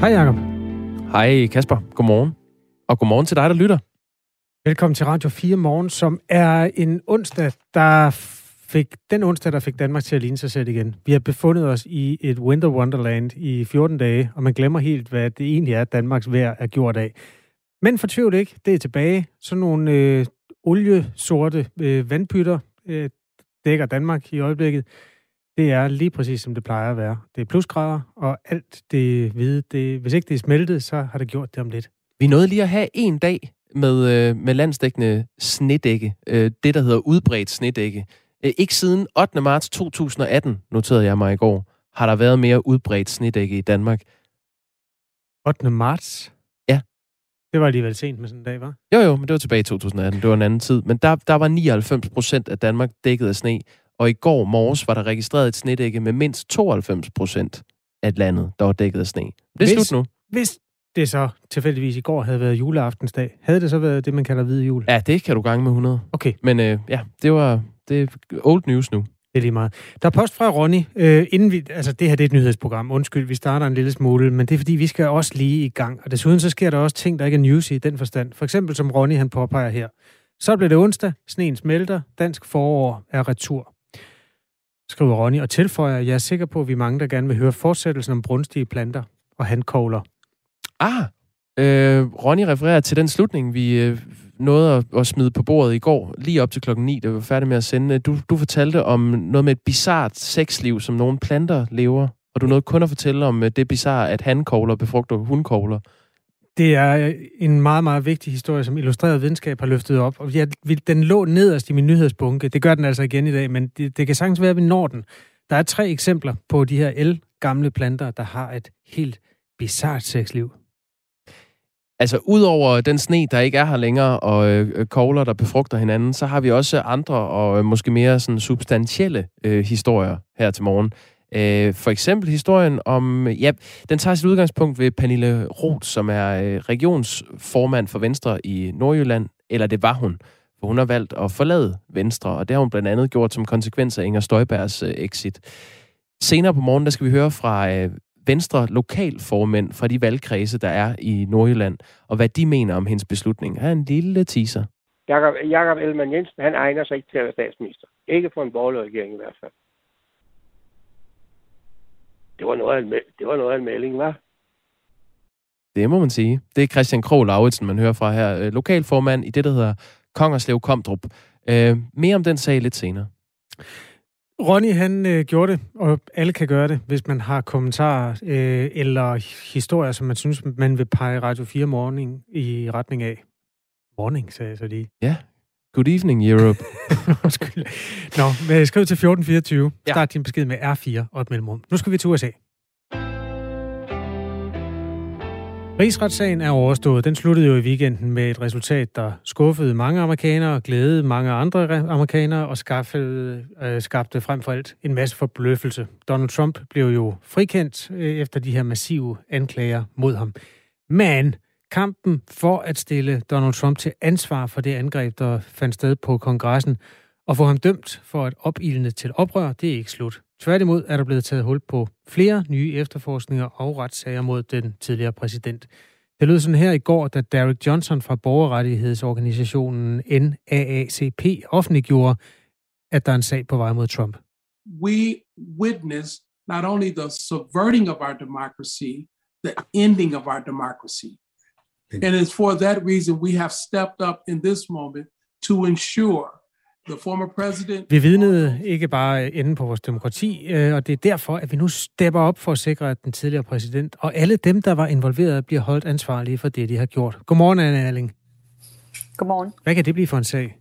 Hej Jacob. Hej Kasper, godmorgen. Og godmorgen til dig, der lytter. Velkommen til Radio 4 Morgen, som er en onsdag, der fik, den onsdag, der fik Danmark til at ligne sig selv igen. Vi har befundet os i et winter wonderland i 14 dage, og man glemmer helt, hvad det egentlig er, Danmarks vejr er gjort af. Men for tvivl ikke, det er tilbage. Sådan nogle øh, oliesorte øh, vandpytter øh, dækker Danmark i øjeblikket. Det er lige præcis, som det plejer at være. Det er plusgrader, og alt det hvide, det, hvis ikke det er smeltet, så har det gjort det om lidt. Vi nåede lige at have en dag med, øh, med landsdækkende snedække. Øh, det, der hedder udbredt snedække. Øh, ikke siden 8. marts 2018, noterede jeg mig i går, har der været mere udbredt snedække i Danmark. 8. marts? Ja. Det var alligevel sent med sådan en dag, var? Jo, jo, men det var tilbage i 2018. Det var en anden tid. Men der, der var 99 procent af Danmark dækket af sne. Og i går morges var der registreret et snedække med mindst 92 procent af landet, der var dækket af sne. Det er hvis, slut nu. Hvis det så tilfældigvis i går havde været juleaftensdag, havde det så været det, man kalder hvide jul? Ja, det kan du gange med 100. Okay. Men øh, ja, det var det er old news nu. Det er lige meget. Der er post fra Ronny, øh, inden vi, altså det her det er et nyhedsprogram, undskyld, vi starter en lille smule, men det er fordi, vi skal også lige i gang. Og desuden så sker der også ting, der ikke er news i den forstand. For eksempel som Ronny han påpeger her. Så bliver det onsdag, sneen smelter, dansk forår er retur skriver Ronny, og tilføjer, jeg er sikker på, at vi er mange, der gerne vil høre fortsættelsen om brunstige planter og handkogler. Ah, øh, Ronny refererer til den slutning, vi øh, nåede at, at smide på bordet i går, lige op til klokken 9, da vi var færdige med at sende. Du, du fortalte om noget med et bizart sexliv, som nogle planter lever, og du nåede kun at fortælle om øh, det bizarre, at handkogler befrugter hundkogler. Det er øh, en meget, meget vigtig historie, som Illustreret Videnskab har løftet op. Og jeg, den lå nederst i min nyhedsbunke. Det gør den altså igen i dag, men det, det kan sagtens være, at vi når den. Der er tre eksempler på de her el gamle planter, der har et helt bizart sexliv. Altså, udover den sne, der ikke er her længere, og øh, kogler, der befrugter hinanden, så har vi også andre og øh, måske mere sådan substantielle øh, historier her til morgen. Øh, for eksempel historien om, ja, den tager sit udgangspunkt ved Pernille Roth, som er øh, regionsformand for Venstre i Nordjylland, eller det var hun, for hun har valgt at forlade Venstre, og det har hun blandt andet gjort som konsekvens af Inger Støjbergs øh, exit. Senere på morgen, der skal vi høre fra øh, Venstre lokalformænd fra de valgkredse, der er i Nordjylland, og hvad de mener om hendes beslutning. Her er en lille teaser. Jakob, Jakob Ellemann Jensen, han egner sig ikke til at være statsminister. Ikke for en borgerlig regering i hvert fald. Det var noget af en, det var noget af en melding, var? Det må man sige. Det er Christian Krog Lauritsen, man hører fra her. Øh, lokalformand i det, der hedder Kongerslev Komdrup. Øh, mere om den sag lidt senere. Ronny, han øh, gjorde det, og alle kan gøre det, hvis man har kommentarer øh, eller historier, som man synes, man vil pege Radio 4 Morning i retning af. Morning, sagde jeg så lige. Ja, Good evening, Europe. Undskyld. Nå, skriv til 1424. Ja. Start din besked med R4 og et mellemrum. Nu skal vi til USA. Rigsretssagen er overstået. Den sluttede jo i weekenden med et resultat, der skuffede mange amerikanere, glædede mange andre amerikanere og skaffede, øh, skabte frem for alt en masse forbløffelse. Donald Trump blev jo frikendt øh, efter de her massive anklager mod ham. Men kampen for at stille Donald Trump til ansvar for det angreb, der fandt sted på kongressen, og få ham dømt for at opildne til oprør, det er ikke slut. Tværtimod er der blevet taget hul på flere nye efterforskninger og retssager mod den tidligere præsident. Det lød sådan her i går, da Derek Johnson fra borgerrettighedsorganisationen NAACP offentliggjorde, at der er en sag på vej mod Trump. We witness not only the subverting of our democracy, the ending of our democracy. And it's for that reason we have stepped up in this moment to ensure the former president... Vi vidnede ikke bare enden på vores demokrati, øh, og det er derfor, at vi nu stepper op for at sikre, at den tidligere præsident og alle dem, der var involveret, bliver holdt ansvarlige for det, de har gjort. Godmorgen, Anne Erling. Godmorgen. Hvad kan det blive for en sag?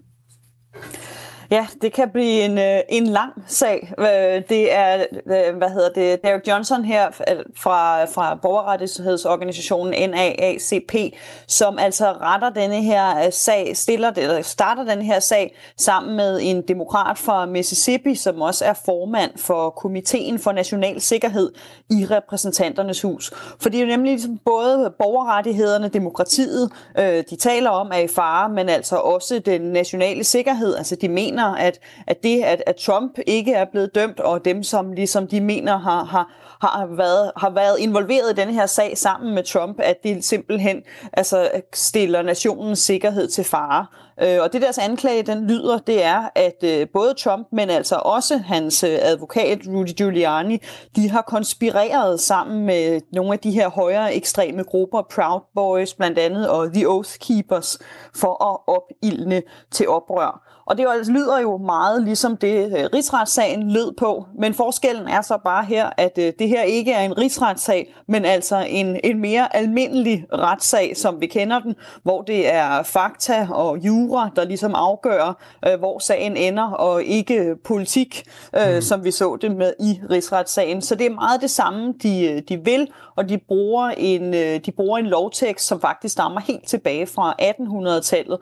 Ja, det kan blive en, øh, en lang sag. Øh, det er, øh, hvad hedder det, Derek Johnson her fra, fra borgerrettighedsorganisationen NAACP, som altså retter denne her øh, sag, stiller, eller starter den her sag sammen med en demokrat fra Mississippi, som også er formand for Komiteen for National Sikkerhed i repræsentanternes hus. For det er jo nemlig ligesom både borgerrettighederne, demokratiet, øh, de taler om er i fare, men altså også den nationale sikkerhed. Altså de mener, mener, at, at det, at, at Trump ikke er blevet dømt, og dem, som ligesom de mener har, har, har, været, har været involveret i denne her sag sammen med Trump, at det simpelthen altså, stiller nationens sikkerhed til fare. Øh, og det deres anklage, den lyder, det er, at øh, både Trump, men altså også hans øh, advokat Rudy Giuliani, de har konspireret sammen med nogle af de her højere ekstreme grupper, Proud Boys blandt andet, og The Oath Keepers, for at opildne til oprør. Og det lyder jo meget ligesom det, øh, rigsretssagen lød på, men forskellen er så bare her, at øh, det her ikke er en rigsretssag, men altså en, en mere almindelig retssag, som vi kender den, hvor det er fakta og jura, der ligesom afgør, øh, hvor sagen ender, og ikke politik, mm. som vi så det med i rigsretssagen. Så det er meget det samme, de, de vil, og de bruger, en, de bruger en lovtekst, som faktisk stammer helt tilbage fra 1800-tallet,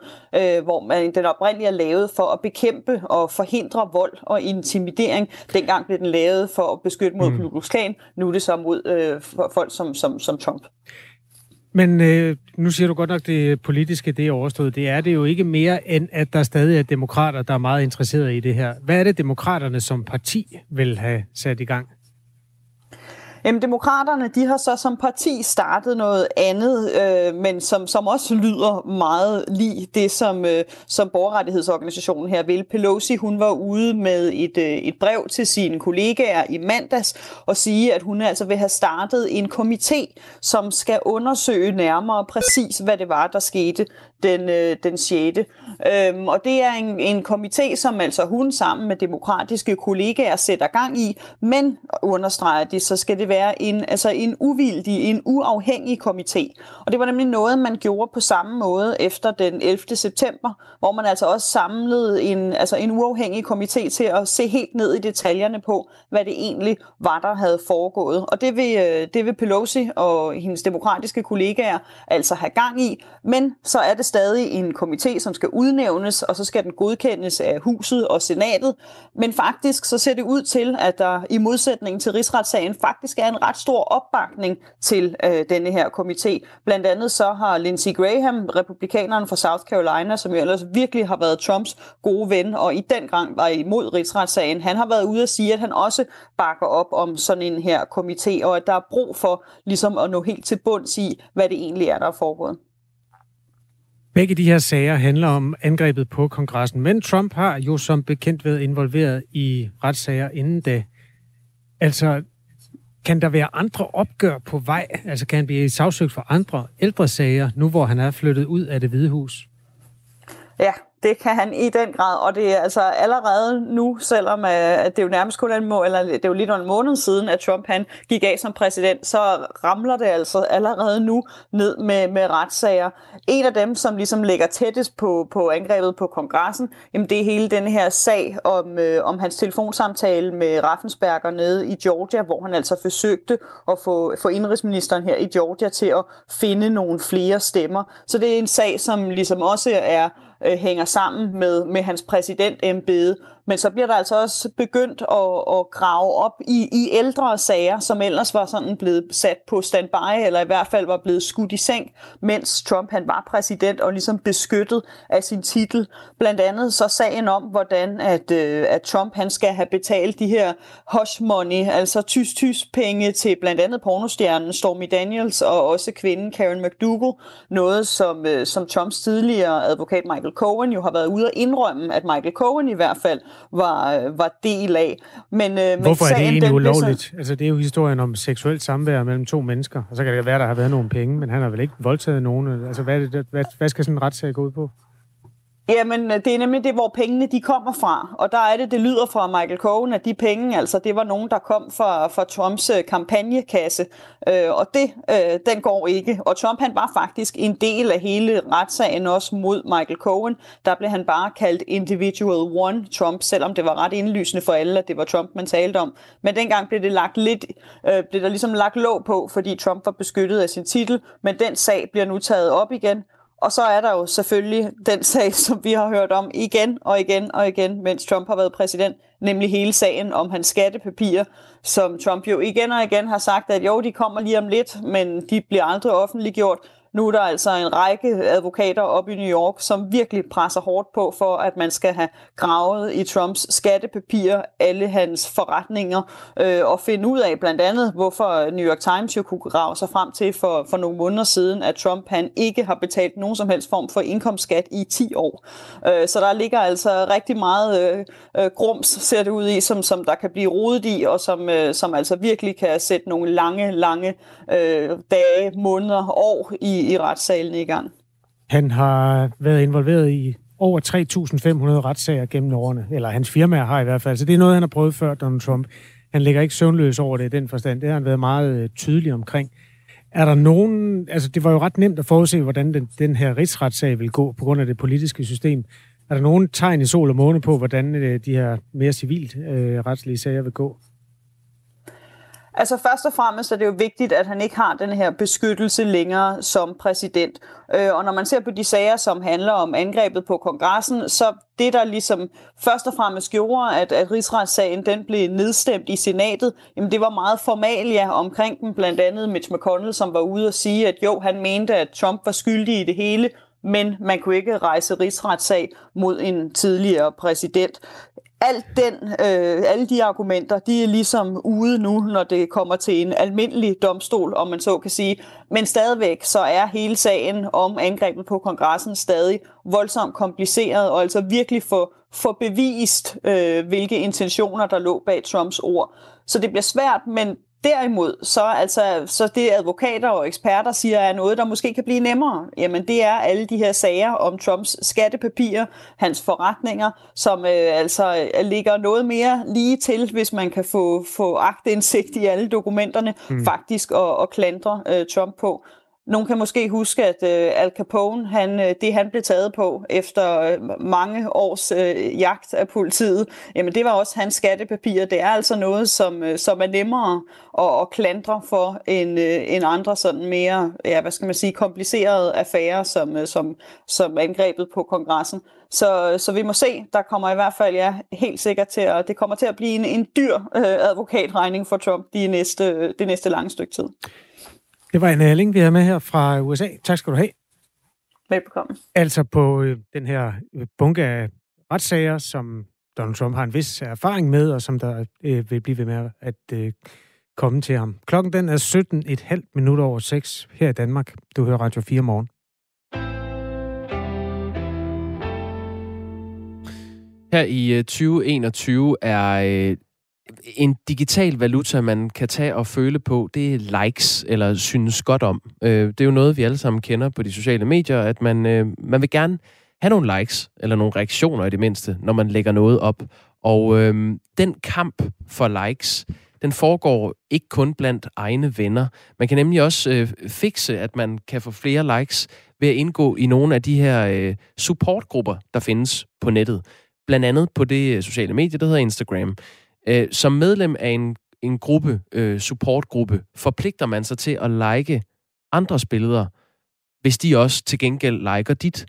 hvor man, den oprindeligt er lavet for at bekæmpe og forhindre vold og intimidering. Dengang blev den lavet for at beskytte mod mm. Ku Klan. Nu er det så mod øh, folk som, som, som Trump. Men øh, nu siger du godt nok, det politiske det er overstået. Det er det jo ikke mere, end at der stadig er demokrater, der er meget interesserede i det her. Hvad er det, demokraterne som parti vil have sat i gang? Jamen, demokraterne, de har så som parti startet noget andet, øh, men som, som også lyder meget lige det, som, øh, som borgerrettighedsorganisationen her vil. Pelosi, hun var ude med et, øh, et brev til sine kollegaer i mandags og sige, at hun altså vil have startet en komité, som skal undersøge nærmere præcis, hvad det var, der skete den, øh, den 6. Øhm, og det er en, en komité, som altså hun sammen med demokratiske kollegaer sætter gang i, men understreger det, så skal det være en, altså en uvildig, en uafhængig komité. Og det var nemlig noget, man gjorde på samme måde efter den 11. september, hvor man altså også samlede en, altså en uafhængig komité til at se helt ned i detaljerne på, hvad det egentlig var, der havde foregået. Og det vil, øh, det vil Pelosi og hendes demokratiske kollegaer altså have gang i, men så er det stadig en komité, som skal udnævnes, og så skal den godkendes af huset og senatet. Men faktisk så ser det ud til, at der i modsætning til rigsretssagen faktisk er en ret stor opbakning til øh, denne her komité. Blandt andet så har Lindsey Graham, republikaneren fra South Carolina, som jo ellers virkelig har været Trumps gode ven, og i den gang var imod rigsretssagen, han har været ude at sige, at han også bakker op om sådan en her komité, og at der er brug for ligesom at nå helt til bunds i, hvad det egentlig er, der er foregået. Begge de her sager handler om angrebet på kongressen, men Trump har jo som bekendt været involveret i retssager inden da. Altså, kan der være andre opgør på vej? Altså, kan han blive sagsøgt for andre ældre sager, nu hvor han er flyttet ud af det hvide hus? Ja, det kan han i den grad, og det er altså allerede nu, selvom øh, at det er jo nærmest kun en må, eller det er jo lige en måned siden, at Trump han gik af som præsident, så ramler det altså allerede nu ned med, med retssager. En af dem, som ligesom ligger tættest på, på angrebet på kongressen, jamen det er hele den her sag om, øh, om hans telefonsamtale med Raffensperger nede i Georgia, hvor han altså forsøgte at få, få indrigsministeren her i Georgia til at finde nogle flere stemmer. Så det er en sag, som ligesom også er øh, hænger sammen med, med hans præsidentembede. Men så bliver der altså også begyndt at, at grave op i, i ældre sager, som ellers var sådan blevet sat på standby, eller i hvert fald var blevet skudt i seng, mens Trump han var præsident og ligesom beskyttet af sin titel. Blandt andet så sagen om, hvordan at, øh, at Trump han skal have betalt de her hush money, altså tysk-tysk penge til blandt andet pornostjernen Stormy Daniels og også kvinden Karen McDougal. Noget, som, øh, som Trumps tidligere advokat Michael Cohen jo har været ude at indrømme, at Michael Cohen i hvert fald var, var del af. Men, øh, Hvorfor men er det egentlig ulovligt? Så... Altså, det er jo historien om seksuelt samvær mellem to mennesker, og så kan det være, der har været nogle penge, men han har vel ikke voldtaget nogen. Altså, hvad, det, hvad, hvad skal sådan en retssag gå ud på? Jamen, øh, det er nemlig det, hvor pengene de kommer fra. Og der er det, det lyder fra Michael Cohen, at de penge, altså det var nogen, der kom fra, fra Trumps øh, kampagnekasse. Øh, og det, øh, den går ikke. Og Trump, han var faktisk en del af hele retssagen også mod Michael Cohen. Der blev han bare kaldt Individual One Trump, selvom det var ret indlysende for alle, at det var Trump, man talte om. Men dengang blev det lagt lidt, øh, blev der ligesom lagt låg på, fordi Trump var beskyttet af sin titel. Men den sag bliver nu taget op igen, og så er der jo selvfølgelig den sag, som vi har hørt om igen og igen og igen, mens Trump har været præsident, nemlig hele sagen om hans skattepapirer, som Trump jo igen og igen har sagt, at jo, de kommer lige om lidt, men de bliver aldrig offentliggjort nu er der altså en række advokater op i New York, som virkelig presser hårdt på for, at man skal have gravet i Trumps skattepapirer, alle hans forretninger, øh, og finde ud af blandt andet, hvorfor New York Times jo kunne grave sig frem til for, for nogle måneder siden, at Trump han ikke har betalt nogen som helst form for indkomstskat i 10 år. Øh, så der ligger altså rigtig meget øh, øh, grums, ser det ud i, som, som der kan blive rodet i, og som, øh, som altså virkelig kan sætte nogle lange, lange øh, dage, måneder, år i, i retssalen i gang. Han har været involveret i over 3.500 retssager gennem årene, eller hans firma har i hvert fald. Så det er noget, han har prøvet før, Donald Trump. Han ligger ikke søvnløs over det i den forstand. Det har han været meget øh, tydelig omkring. Er der nogen... Altså, det var jo ret nemt at forudse, hvordan den, den her rigsretssag vil gå på grund af det politiske system. Er der nogen tegn i sol og måne på, hvordan øh, de her mere civilt øh, retslige sager vil gå? Altså først og fremmest er det jo vigtigt, at han ikke har den her beskyttelse længere som præsident. Øh, og når man ser på de sager, som handler om angrebet på kongressen, så det, der ligesom først og fremmest gjorde, at, at rigsretssagen den blev nedstemt i senatet, jamen det var meget formalia omkring den, blandt andet Mitch McConnell, som var ude og sige, at jo, han mente, at Trump var skyldig i det hele, men man kunne ikke rejse rigsretssag mod en tidligere præsident alt den, øh, alle de argumenter, de er ligesom ude nu, når det kommer til en almindelig domstol, om man så kan sige. Men stadigvæk så er hele sagen om angrebet på kongressen stadig voldsomt kompliceret, og altså virkelig få, få bevist, øh, hvilke intentioner der lå bag Trumps ord. Så det bliver svært, men Derimod, så, altså, så det advokater og eksperter siger, er noget, der måske kan blive nemmere. Jamen, det er alle de her sager om Trumps skattepapirer, hans forretninger, som øh, altså ligger noget mere lige til, hvis man kan få, få agtindsigt i alle dokumenterne, mm. faktisk, og, og klandre øh, Trump på. Nogle kan måske huske, at øh, Al Capone, han, øh, det han blev taget på efter øh, mange års øh, jagt af politiet, jamen det var også hans skattepapirer. Det er altså noget, som, øh, som er nemmere at, at klandre for end, øh, end andre sådan mere, ja, hvad skal man sige, komplicerede affærer, som, øh, som, som angrebet på kongressen. Så, øh, så vi må se, der kommer i hvert fald ja, helt sikkert til at, det kommer til at blive en, en dyr øh, advokatregning for Trump de næste, øh, det næste lange stykke tid. Det var en ærling, vi har med her fra USA. Tak skal du have. Velbekomme. Altså på øh, den her øh, bunke af retssager, som Donald Trump har en vis erfaring med, og som der øh, vil blive ved med at øh, komme til ham. Klokken den er 17.5 minutter over 6 her i Danmark. Du hører Radio 4 morgen. Her i 2021 øh, er en digital valuta, man kan tage og føle på, det er likes, eller synes godt om. Øh, det er jo noget, vi alle sammen kender på de sociale medier, at man, øh, man vil gerne have nogle likes, eller nogle reaktioner i det mindste, når man lægger noget op. Og øh, den kamp for likes, den foregår ikke kun blandt egne venner. Man kan nemlig også øh, fikse, at man kan få flere likes ved at indgå i nogle af de her øh, supportgrupper, der findes på nettet. Blandt andet på det øh, sociale medie, der hedder Instagram. Øh, som medlem af en, en gruppe, øh, supportgruppe, forpligter man sig til at like andres billeder, hvis de også til gengæld liker dit.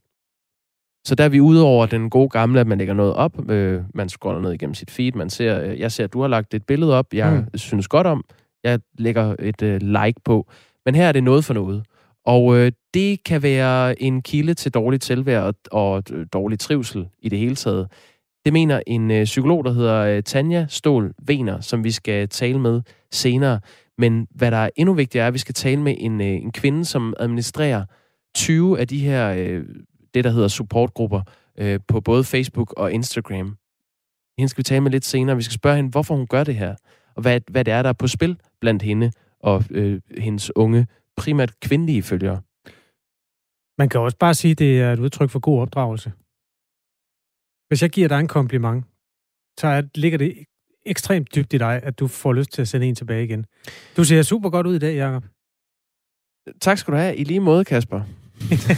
Så der er vi ude over den gode gamle, at man lægger noget op, øh, man scroller ned igennem sit feed, man ser, øh, jeg ser, at du har lagt et billede op, jeg mm. synes godt om, jeg lægger et øh, like på. Men her er det noget for noget. Og øh, det kan være en kilde til dårligt selvværd og, og dårlig trivsel i det hele taget. Det mener en øh, psykolog, der hedder øh, Tanja Stål Vener, som vi skal tale med senere. Men hvad der er endnu vigtigere, er, at vi skal tale med en, øh, en kvinde, som administrerer 20 af de her, øh, det der hedder supportgrupper, øh, på både Facebook og Instagram. Hende skal vi tale med lidt senere. Vi skal spørge hende, hvorfor hun gør det her, og hvad, hvad det er, der er på spil blandt hende og øh, hendes unge, primært kvindelige følgere. Man kan også bare sige, at det er et udtryk for god opdragelse. Hvis jeg giver dig en kompliment, så ligger det ekstremt dybt i dig, at du får lyst til at sende en tilbage igen. Du ser super godt ud i dag, Jacob. Tak skal du have. I lige måde, Kasper.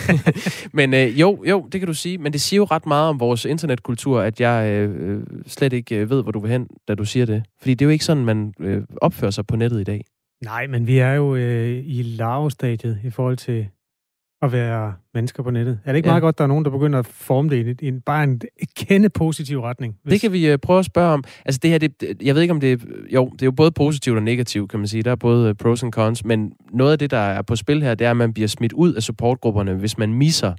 men øh, jo, jo, det kan du sige. Men det siger jo ret meget om vores internetkultur, at jeg øh, øh slet ikke øh, ved, hvor du vil hen, da du siger det. Fordi det er jo ikke sådan, man øh, opfører sig på nettet i dag. Nej, men vi er jo øh, i lavestadiet i forhold til at være mennesker på nettet? Er det ikke ja. meget godt, at der er nogen, der begynder at forme det i en, bare en kende positiv retning? Hvis... Det kan vi uh, prøve at spørge om. Altså det her, det, jeg ved ikke om det jo, det er jo både positivt og negativt, kan man sige. Der er både øh, pros and cons, men noget af det, der er på spil her, det er, at man bliver smidt ud af supportgrupperne, hvis man misser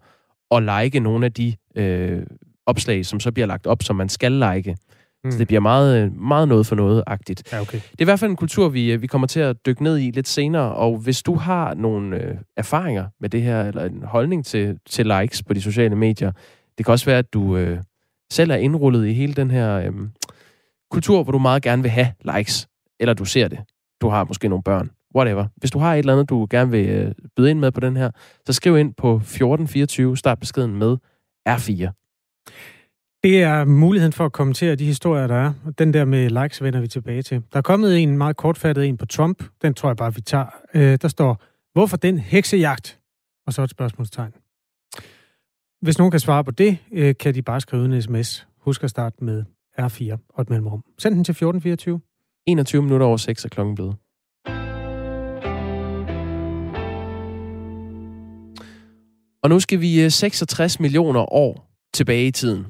at like nogle af de øh, opslag, som så bliver lagt op, som man skal like. Mm. Så det bliver meget, meget noget for noget-agtigt. Ja, okay. Det er i hvert fald en kultur, vi, vi kommer til at dykke ned i lidt senere, og hvis du har nogle øh, erfaringer med det her, eller en holdning til, til likes på de sociale medier, det kan også være, at du øh, selv er indrullet i hele den her øh, kultur, hvor du meget gerne vil have likes, eller du ser det. Du har måske nogle børn, whatever. Hvis du har et eller andet, du gerne vil øh, byde ind med på den her, så skriv ind på 1424, start beskeden med R4. Det er muligheden for at kommentere de historier, der er. Den der med likes vender vi tilbage til. Der er kommet en meget kortfattet en på Trump. Den tror jeg bare, vi tager. Øh, der står, hvorfor den heksejagt? Og så et spørgsmålstegn. Hvis nogen kan svare på det, øh, kan de bare skrive en sms. Husk at starte med R4 og et mellemrum. Send den til 1424. 21 minutter over 6 er klokken blevet. Og nu skal vi øh, 66 millioner år tilbage i tiden.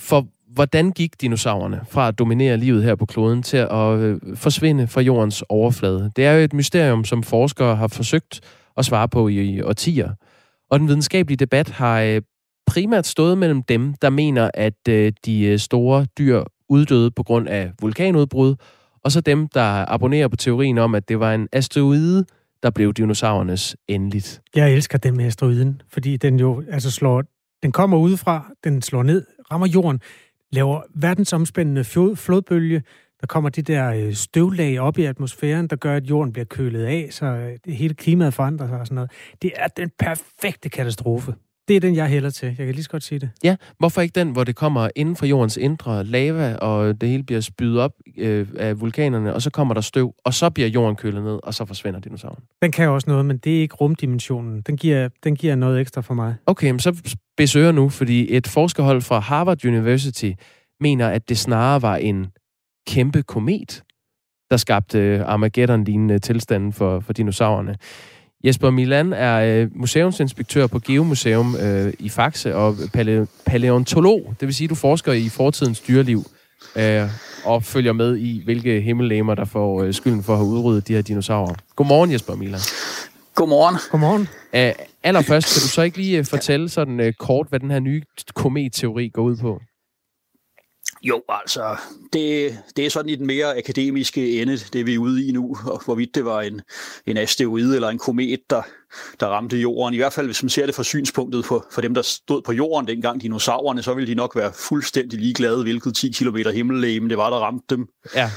For hvordan gik dinosaurerne fra at dominere livet her på kloden til at øh, forsvinde fra jordens overflade? Det er jo et mysterium, som forskere har forsøgt at svare på i, i årtier. Og den videnskabelige debat har øh, primært stået mellem dem, der mener, at øh, de øh, store dyr uddøde på grund af vulkanudbrud, og så dem, der abonnerer på teorien om, at det var en asteroide, der blev dinosaurernes endeligt. Jeg elsker den med asteroiden, fordi den jo altså slår, den kommer udefra, den slår ned, rammer jorden, laver verdensomspændende flodbølge, der kommer de der øh, støvlag op i atmosfæren, der gør, at jorden bliver kølet af, så øh, det hele klimaet forandrer sig og sådan noget. Det er den perfekte katastrofe. Det er den, jeg hælder til. Jeg kan lige så godt sige det. Ja, hvorfor ikke den, hvor det kommer inden for jordens indre lava, og det hele bliver spydet op øh, af vulkanerne, og så kommer der støv, og så bliver jorden kølet ned, og så forsvinder dinosauren? Den kan også noget, men det er ikke rumdimensionen. Den giver, den giver noget ekstra for mig. Okay, men så besøger nu, fordi et forskerhold fra Harvard University mener, at det snarere var en kæmpe komet, der skabte Armageddon-lignende tilstanden for, for dinosaurerne. Jesper Milan er øh, museumsinspektør på Geomuseum øh, i Faxe og pale- paleontolog. Det vil sige, at du forsker i fortidens dyreliv øh, og følger med i, hvilke himmellegemer, der får øh, skylden for at have udryddet de her dinosaurer. Godmorgen, Jesper Milan. Godmorgen. Godmorgen. Æh, allerførst, kan du så ikke lige øh, fortælle sådan øh, kort, hvad den her nye kometteori går ud på? Jo, altså, det, det er sådan i den mere akademiske ende, det vi er ude i nu, og hvorvidt det var en, en asteroide eller en komet, der, der ramte jorden. I hvert fald, hvis man ser det fra synspunktet for, for dem, der stod på jorden dengang, dinosaurerne, så ville de nok være fuldstændig ligeglade, hvilket 10 km himmellegeme det var, der ramte dem. Ja.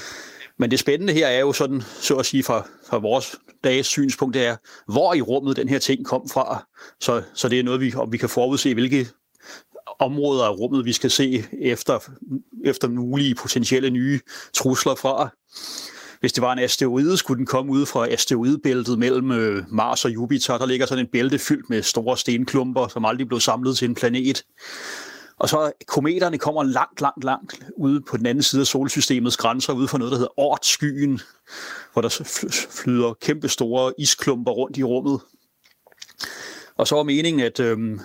Men det spændende her er jo sådan, så at sige, fra, fra vores dages synspunkt, det er, hvor i rummet den her ting kom fra. Så, så det er noget, vi, om vi kan forudse, hvilke områder af rummet, vi skal se efter, efter mulige potentielle nye trusler fra. Hvis det var en asteroide, skulle den komme ud fra asteroidebæltet mellem øh, Mars og Jupiter. Der ligger sådan en bælte fyldt med store stenklumper, som aldrig blev samlet til en planet. Og så kometerne kommer langt, langt, langt ude på den anden side af solsystemets grænser, ude for noget, der hedder Ortskyen, hvor der flyder kæmpe store isklumper rundt i rummet. Og så var meningen, at øhm,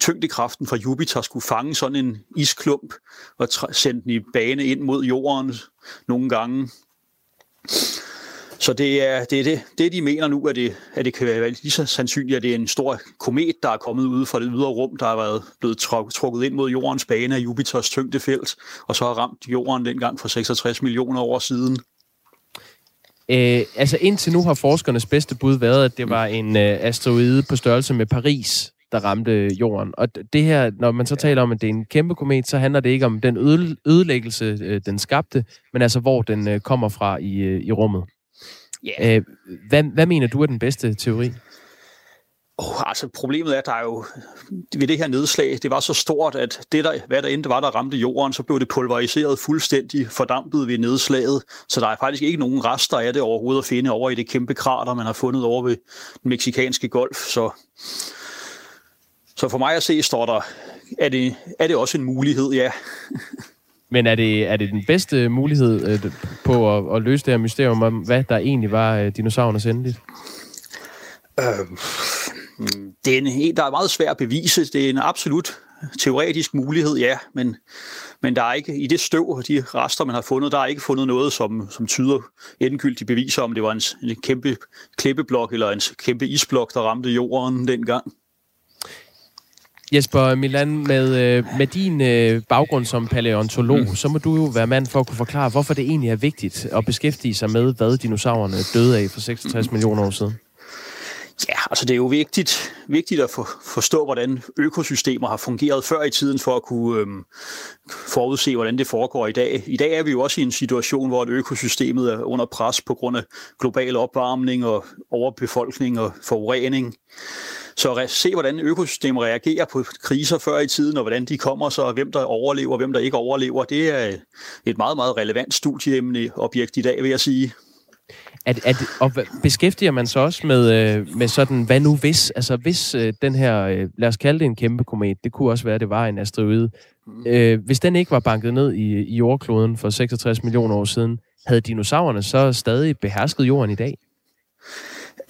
tyngdekraften fra Jupiter skulle fange sådan en isklump og sende den i bane ind mod jorden nogle gange. Så det er det, er det, det de mener nu, at det, at det kan være lige så sandsynligt, at det er en stor komet, der er kommet ud fra det ydre rum, der har været blevet trukket ind mod jordens bane af Jupiters tyngdefelt, og så har ramt jorden dengang for 66 millioner år siden. Øh, altså indtil nu har forskernes bedste bud været, at det var en øh, asteroide på størrelse med Paris, der ramte jorden. Og det her, når man så taler om, at det er en kæmpe komet, så handler det ikke om den ødelæggelse, øh, den skabte, men altså hvor den øh, kommer fra i, øh, i rummet. Yeah. Øh, hvad, hvad mener du er den bedste teori? Oh, altså problemet er, at der er jo ved det her nedslag, det var så stort, at det der, hvad der endte var, der ramte jorden, så blev det pulveriseret fuldstændig fordampet ved nedslaget. Så der er faktisk ikke nogen rester af det overhovedet at finde over i det kæmpe krater, man har fundet over ved den meksikanske golf. Så, så for mig at se, står der, er det, er det også en mulighed, ja. Men er det, er det den bedste mulighed øh, på at, at løse det her mysterium om, hvad der egentlig var øh, dinosaurernes endeligt? Øh, det er en, der er meget svært at bevise. Det er en absolut teoretisk mulighed, ja, men, men der er ikke i det støv og de rester, man har fundet, der er ikke fundet noget, som, som tyder endegyldigt beviser, om det var en, en kæmpe klippeblok eller en kæmpe isblok, der ramte jorden dengang. Jesper Milan, med, øh, med din øh, baggrund som paleontolog, mm. så må du jo være mand for at kunne forklare, hvorfor det egentlig er vigtigt at beskæftige sig med, hvad dinosaurerne døde af for 66 millioner år siden. Ja, altså det er jo vigtigt, vigtigt at for, forstå, hvordan økosystemer har fungeret før i tiden, for at kunne øhm, forudse, hvordan det foregår i dag. I dag er vi jo også i en situation, hvor økosystemet er under pres på grund af global opvarmning og overbefolkning og forurening. Så at se, hvordan økosystemer reagerer på kriser før i tiden, og hvordan de kommer så, og hvem der overlever, og hvem der ikke overlever, det er et meget, meget relevant studieemne objekt i dag, vil jeg sige. At, at, og beskæftiger man sig også med, øh, med sådan, hvad nu hvis? Altså hvis øh, den her, øh, lad os kalde det en kæmpe komet, det kunne også være, at det var en asteroide. Øh, hvis den ikke var banket ned i, i jordkloden for 66 millioner år siden, havde dinosaurerne så stadig behersket jorden i dag?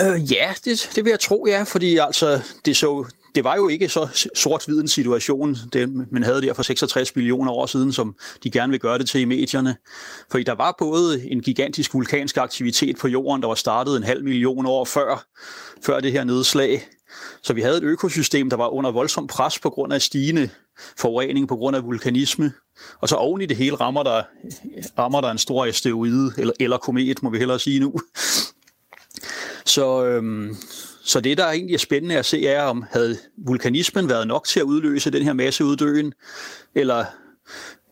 Øh, ja, det, det vil jeg tro, ja, fordi altså, det, så, det var jo ikke så sort-hvid en situation, det, man havde der for 66 millioner år siden, som de gerne vil gøre det til i medierne. Fordi der var både en gigantisk vulkansk aktivitet på jorden, der var startet en halv million år før, før det her nedslag. Så vi havde et økosystem, der var under voldsom pres på grund af stigende forurening, på grund af vulkanisme. Og så oven i det hele rammer der, rammer der en stor asteroide, eller, eller komet, må vi hellere sige nu, så, øhm, så det, der egentlig er spændende at se, er, om havde vulkanismen været nok til at udløse den her masseuddøen, eller,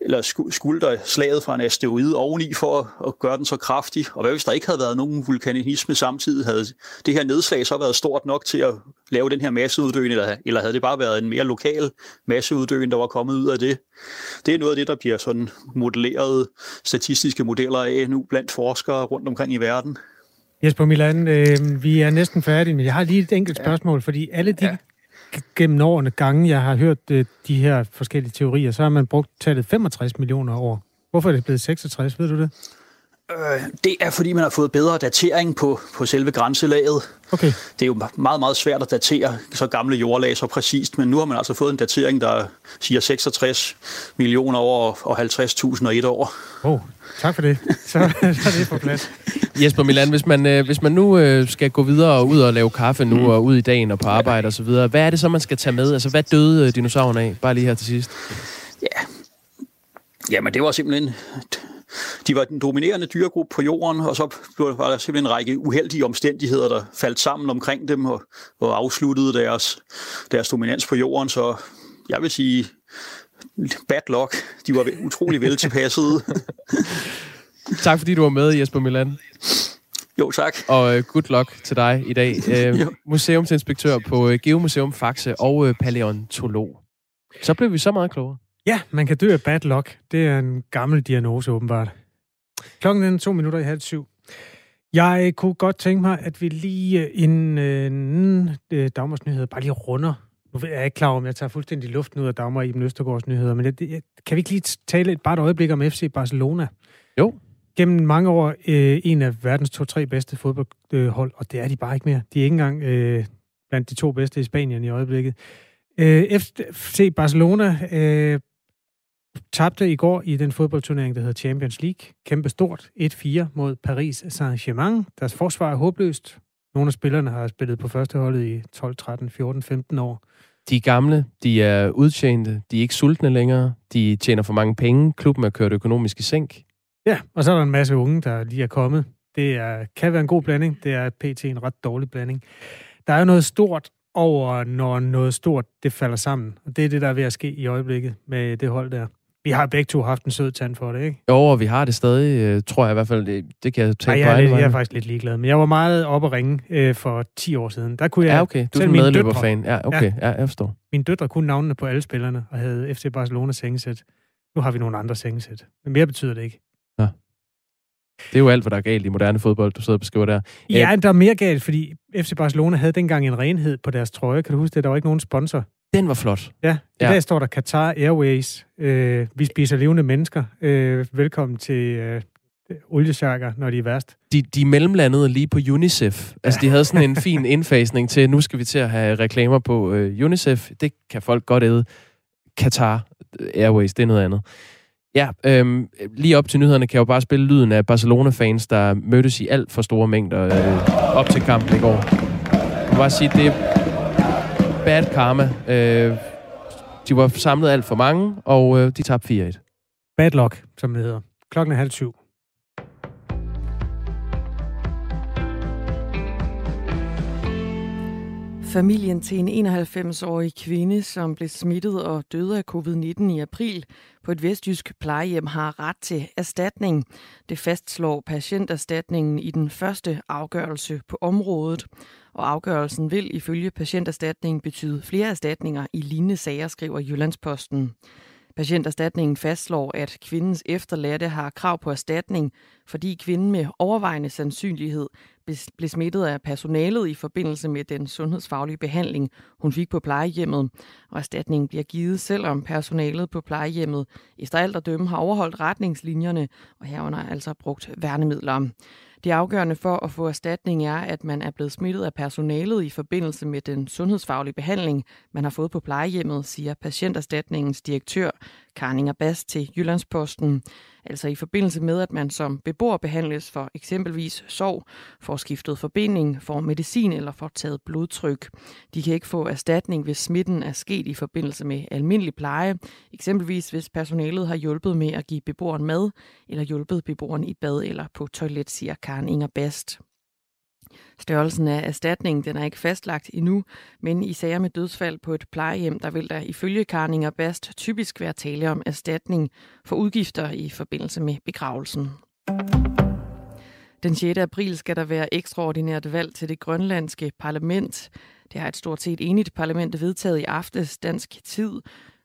eller skulle der slaget fra en asteroide oveni for at gøre den så kraftig? Og hvad hvis der ikke havde været nogen vulkanisme samtidig? Havde det her nedslag så været stort nok til at lave den her masseuddøen, eller, eller havde det bare været en mere lokal masseuddøen, der var kommet ud af det? Det er noget af det, der bliver sådan modelleret statistiske modeller af nu blandt forskere rundt omkring i verden. Jesper Milan, øh, vi er næsten færdige, men jeg har lige et enkelt spørgsmål, fordi alle de ja. gennem årene gange, jeg har hørt øh, de her forskellige teorier, så har man brugt tallet 65 millioner år. Hvorfor er det blevet 66, ved du det? Øh, det er, fordi man har fået bedre datering på, på selve grænselaget. Okay. Det er jo meget, meget svært at datere så gamle jordlag så præcist, men nu har man altså fået en datering, der siger 66 millioner år og 50.000 og et år. Oh, tak for det. Så, så er det på plads. Jesper Milan, hvis man, øh, hvis man nu øh, skal gå videre og ud og lave kaffe nu, mm. og ud i dagen og på arbejde og så videre, hvad er det så, man skal tage med? Altså, hvad døde dinosaurerne af? Bare lige her til sidst. Ja, Jamen, det var simpelthen de var den dominerende dyregruppe på jorden, og så var der simpelthen en række uheldige omstændigheder, der faldt sammen omkring dem og, og afsluttede deres, deres dominans på jorden. Så jeg vil sige, bad luck. De var utrolig vel tilpassede. tak fordi du var med, Jesper Milan. Jo, tak. Og uh, good luck til dig i dag. Uh, museumsinspektør på uh, Geomuseum Faxe og uh, paleontolog. Så blev vi så meget klogere. Ja, man kan dø af bad luck. Det er en gammel diagnose, åbenbart. Klokken er to minutter i halv syv. Jeg kunne godt tænke mig, at vi lige inden øh, Dagmars nyheder bare lige runder. Nu er jeg ikke klar om, jeg tager fuldstændig luften ud af Dagmar i Østergaards nyheder, men jeg, jeg, kan vi ikke lige tale et, bare et øjeblik om FC Barcelona? Jo. Gennem mange år øh, en af verdens to-tre bedste fodboldhold, og det er de bare ikke mere. De er ikke engang øh, blandt de to bedste i Spanien i øjeblikket. Øh, FC Barcelona øh, tabte i går i den fodboldturnering, der hedder Champions League. Kæmpe stort 1-4 mod Paris Saint-Germain. Deres forsvar er håbløst. Nogle af spillerne har spillet på førsteholdet i 12, 13, 14, 15 år. De er gamle, de er udtjente, de er ikke sultne længere, de tjener for mange penge, klubben er kørt økonomisk i sænk. Ja, og så er der en masse unge, der lige er kommet. Det er, kan være en god blanding, det er pt. en ret dårlig blanding. Der er jo noget stort over, når noget stort det falder sammen. Og det er det, der er ved at ske i øjeblikket med det hold der. Vi har begge to haft en sød tand for det, ikke? Jo, og vi har det stadig, øh, tror jeg i hvert fald. Det, det kan jeg tage Nej, jeg, er lidt, jeg er faktisk lidt ligeglad. Men jeg var meget oppe at ringe øh, for 10 år siden. Der kunne jeg... Ja, okay. Du er en medløberfan. Ja, okay. Ja. ja, jeg forstår. Mine døtre kunne navnene på alle spillerne og havde FC Barcelona sengesæt. Nu har vi nogle andre sengesæt. Men mere betyder det ikke. Ja. Det er jo alt, hvad der er galt i moderne fodbold, du sidder og beskriver der. Ja, der er mere galt, fordi FC Barcelona havde dengang en renhed på deres trøje. Kan du huske det? Der var ikke nogen sponsor. Den var flot. Ja, i ja. dag står der Qatar Airways. Øh, vi spiser levende mennesker. Øh, velkommen til øh, oliesharker, når de er værst. De, de mellemlandede lige på UNICEF. Altså, de havde sådan en fin indfasning til, nu skal vi til at have reklamer på uh, UNICEF. Det kan folk godt æde. Qatar Airways, det er noget andet. Ja, øhm, lige op til nyhederne kan jeg jo bare spille lyden af Barcelona-fans, der mødtes i alt for store mængder øh, op til kampen i går. Jeg vil bare sige, det er bad karma. Øh, de var samlet alt for mange, og øh, de tabte 4-1. Bad luck, som det hedder. Klokken er halv syv. Familien til en 91-årig kvinde, som blev smittet og døde af covid-19 i april på et vestjysk plejehjem, har ret til erstatning. Det fastslår patienterstatningen i den første afgørelse på området. Og afgørelsen vil ifølge patienterstatningen betyde flere erstatninger i lignende sager, skriver Jyllandsposten. Patienterstatningen fastslår, at kvindens efterladte har krav på erstatning, fordi kvinden med overvejende sandsynlighed blev smittet af personalet i forbindelse med den sundhedsfaglige behandling, hun fik på plejehjemmet. Og erstatningen bliver givet, selvom personalet på plejehjemmet efter alt at dømme har overholdt retningslinjerne og herunder altså brugt værnemidler. Det afgørende for at få erstatning er, at man er blevet smittet af personalet i forbindelse med den sundhedsfaglige behandling, man har fået på plejehjemmet, siger patienterstatningens direktør Karninger Bas til Jyllandsposten. Altså i forbindelse med, at man som beboer behandles for eksempelvis sorg, får skiftet forbinding, får medicin eller får taget blodtryk. De kan ikke få erstatning, hvis smitten er sket i forbindelse med almindelig pleje, eksempelvis hvis personalet har hjulpet med at give beboeren mad, eller hjulpet beboeren i bad eller på toilet, siger Karen Inger Bast. Størrelsen af erstatningen den er ikke fastlagt endnu, men i sager med dødsfald på et plejehjem, der vil der ifølge Karninger Bast typisk være tale om erstatning for udgifter i forbindelse med begravelsen. Den 6. april skal der være ekstraordinært valg til det grønlandske parlament. Det har et stort set enigt parlament vedtaget i aftes dansk tid.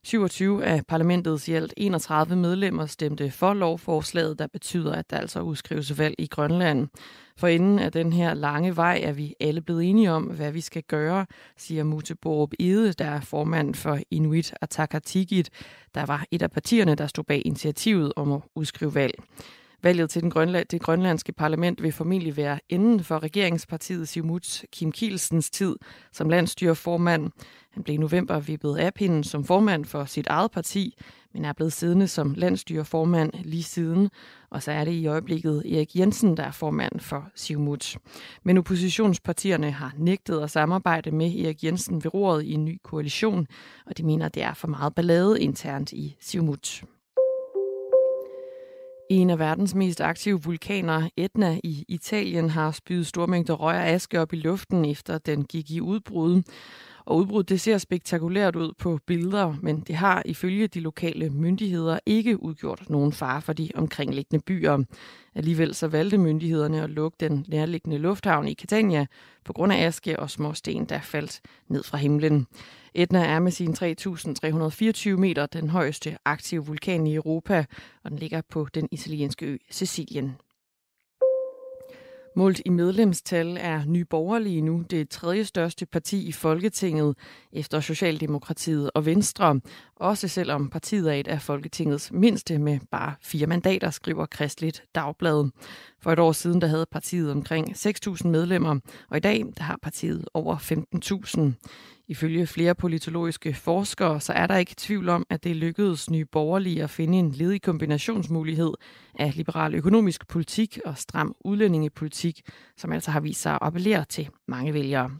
27 af parlamentets i alt 31 medlemmer stemte for lovforslaget, der betyder, at der altså udskrives valg i Grønland. For inden af den her lange vej er vi alle blevet enige om, hvad vi skal gøre, siger Mute Borup Ede, der er formand for Inuit Ataqatigiit, der var et af partierne, der stod bag initiativet om at udskrive valg. Valget til den grønland, det grønlandske parlament vil formentlig være inden for regeringspartiet Siumuts Kim Kielsens tid som landstyreformand. Han blev i november vippet af pinden som formand for sit eget parti, men er blevet siddende som landstyreformand lige siden. Og så er det i øjeblikket Erik Jensen, der er formand for Siumut. Men oppositionspartierne har nægtet at samarbejde med Erik Jensen ved roret i en ny koalition, og de mener, det er for meget ballade internt i Siumut. En af verdens mest aktive vulkaner, Etna i Italien, har spydet store mængder røg og aske op i luften, efter den gik i udbrud. Og udbruddet det ser spektakulært ud på billeder, men det har ifølge de lokale myndigheder ikke udgjort nogen fare for de omkringliggende byer. Alligevel så valgte myndighederne at lukke den nærliggende lufthavn i Catania på grund af aske og små sten, der faldt ned fra himlen. Etna er med sine 3.324 meter den højeste aktive vulkan i Europa, og den ligger på den italienske ø Sicilien. Målt i medlemstal er Nye Borgerlige nu det tredje største parti i Folketinget efter Socialdemokratiet og Venstre, også selvom partiet er et af Folketingets mindste med bare fire mandater, skriver Kristeligt Dagblad. For et år siden der havde partiet omkring 6.000 medlemmer, og i dag der har partiet over 15.000. Ifølge flere politologiske forskere, så er der ikke tvivl om, at det lykkedes nye borgerlige at finde en ledig kombinationsmulighed af liberal økonomisk politik og stram udlændingepolitik, som altså har vist sig at appellere til mange vælgere.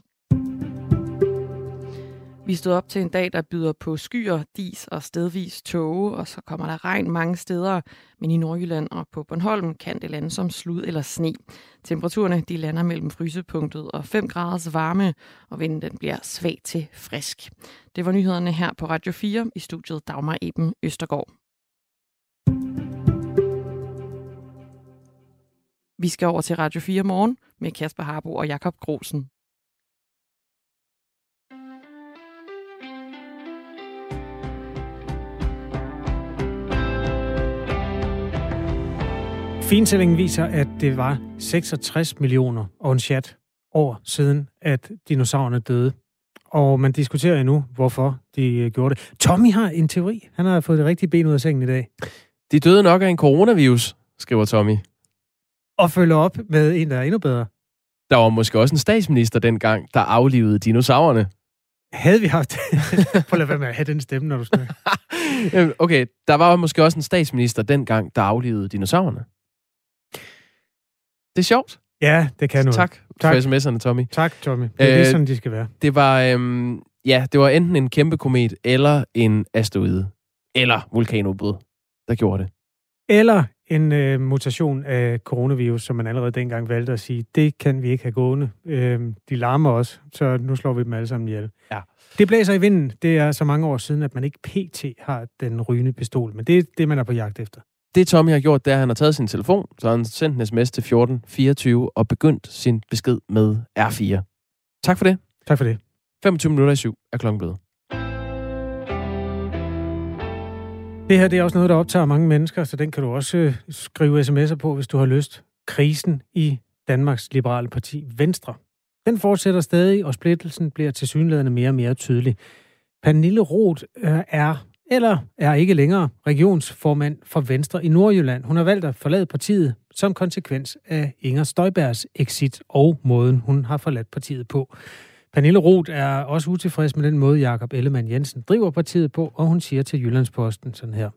Vi stod op til en dag, der byder på skyer, dis og stedvis tåge, og så kommer der regn mange steder, men i Nordjylland og på Bornholm kan det lande som slud eller sne. Temperaturerne de lander mellem frysepunktet og 5 graders varme, og vinden den bliver svag til frisk. Det var nyhederne her på Radio 4 i studiet Dagmar Eben Østergaard. Vi skal over til Radio 4 morgen med Kasper Harbo og Jakob Grosen. Fintællingen viser, at det var 66 millioner og en chat år siden, at dinosaurerne døde. Og man diskuterer endnu, hvorfor de øh, gjorde det. Tommy har en teori. Han har fået det rigtige ben ud af sengen i dag. De døde nok af en coronavirus, skriver Tommy. Og følge op med en, der er endnu bedre. Der var måske også en statsminister dengang, der aflivede dinosaurerne. Havde vi haft... Prøv at være med at have den stemme, når du snakker. okay, der var måske også en statsminister dengang, der aflivede dinosaurerne. Det er sjovt. Ja, det kan noget. Tak, tak. for sms'erne, Tommy. Tak, Tommy. Det er øh, sådan, de skal være. Det var, øhm, ja, det var enten en kæmpe komet, eller en asteroide, eller vulkanudbrud, der gjorde det. Eller en øh, mutation af coronavirus, som man allerede dengang valgte at sige, det kan vi ikke have gående. Øh, de larmer også, så nu slår vi dem alle sammen ihjel. Ja. Det blæser i vinden. Det er så mange år siden, at man ikke pt. har den rygende pistol, men det er det, man er på jagt efter. Det Tommy har gjort, det er, at han har taget sin telefon, så han sendt en sms til 1424 og begyndt sin besked med R4. Tak for det. Tak for det. 25 minutter i syv er klokken blevet. Det her det er også noget, der optager mange mennesker, så den kan du også øh, skrive sms'er på, hvis du har lyst. Krisen i Danmarks Liberale Parti Venstre. Den fortsætter stadig, og splittelsen bliver til synligheden mere og mere tydelig. Pernille Roth øh, er eller er ikke længere regionsformand for Venstre i Nordjylland. Hun har valgt at forlade partiet som konsekvens af Inger Støjbergs exit og måden, hun har forladt partiet på. Pernille Roth er også utilfreds med den måde, Jakob Ellemann Jensen driver partiet på, og hun siger til Jyllandsposten sådan her.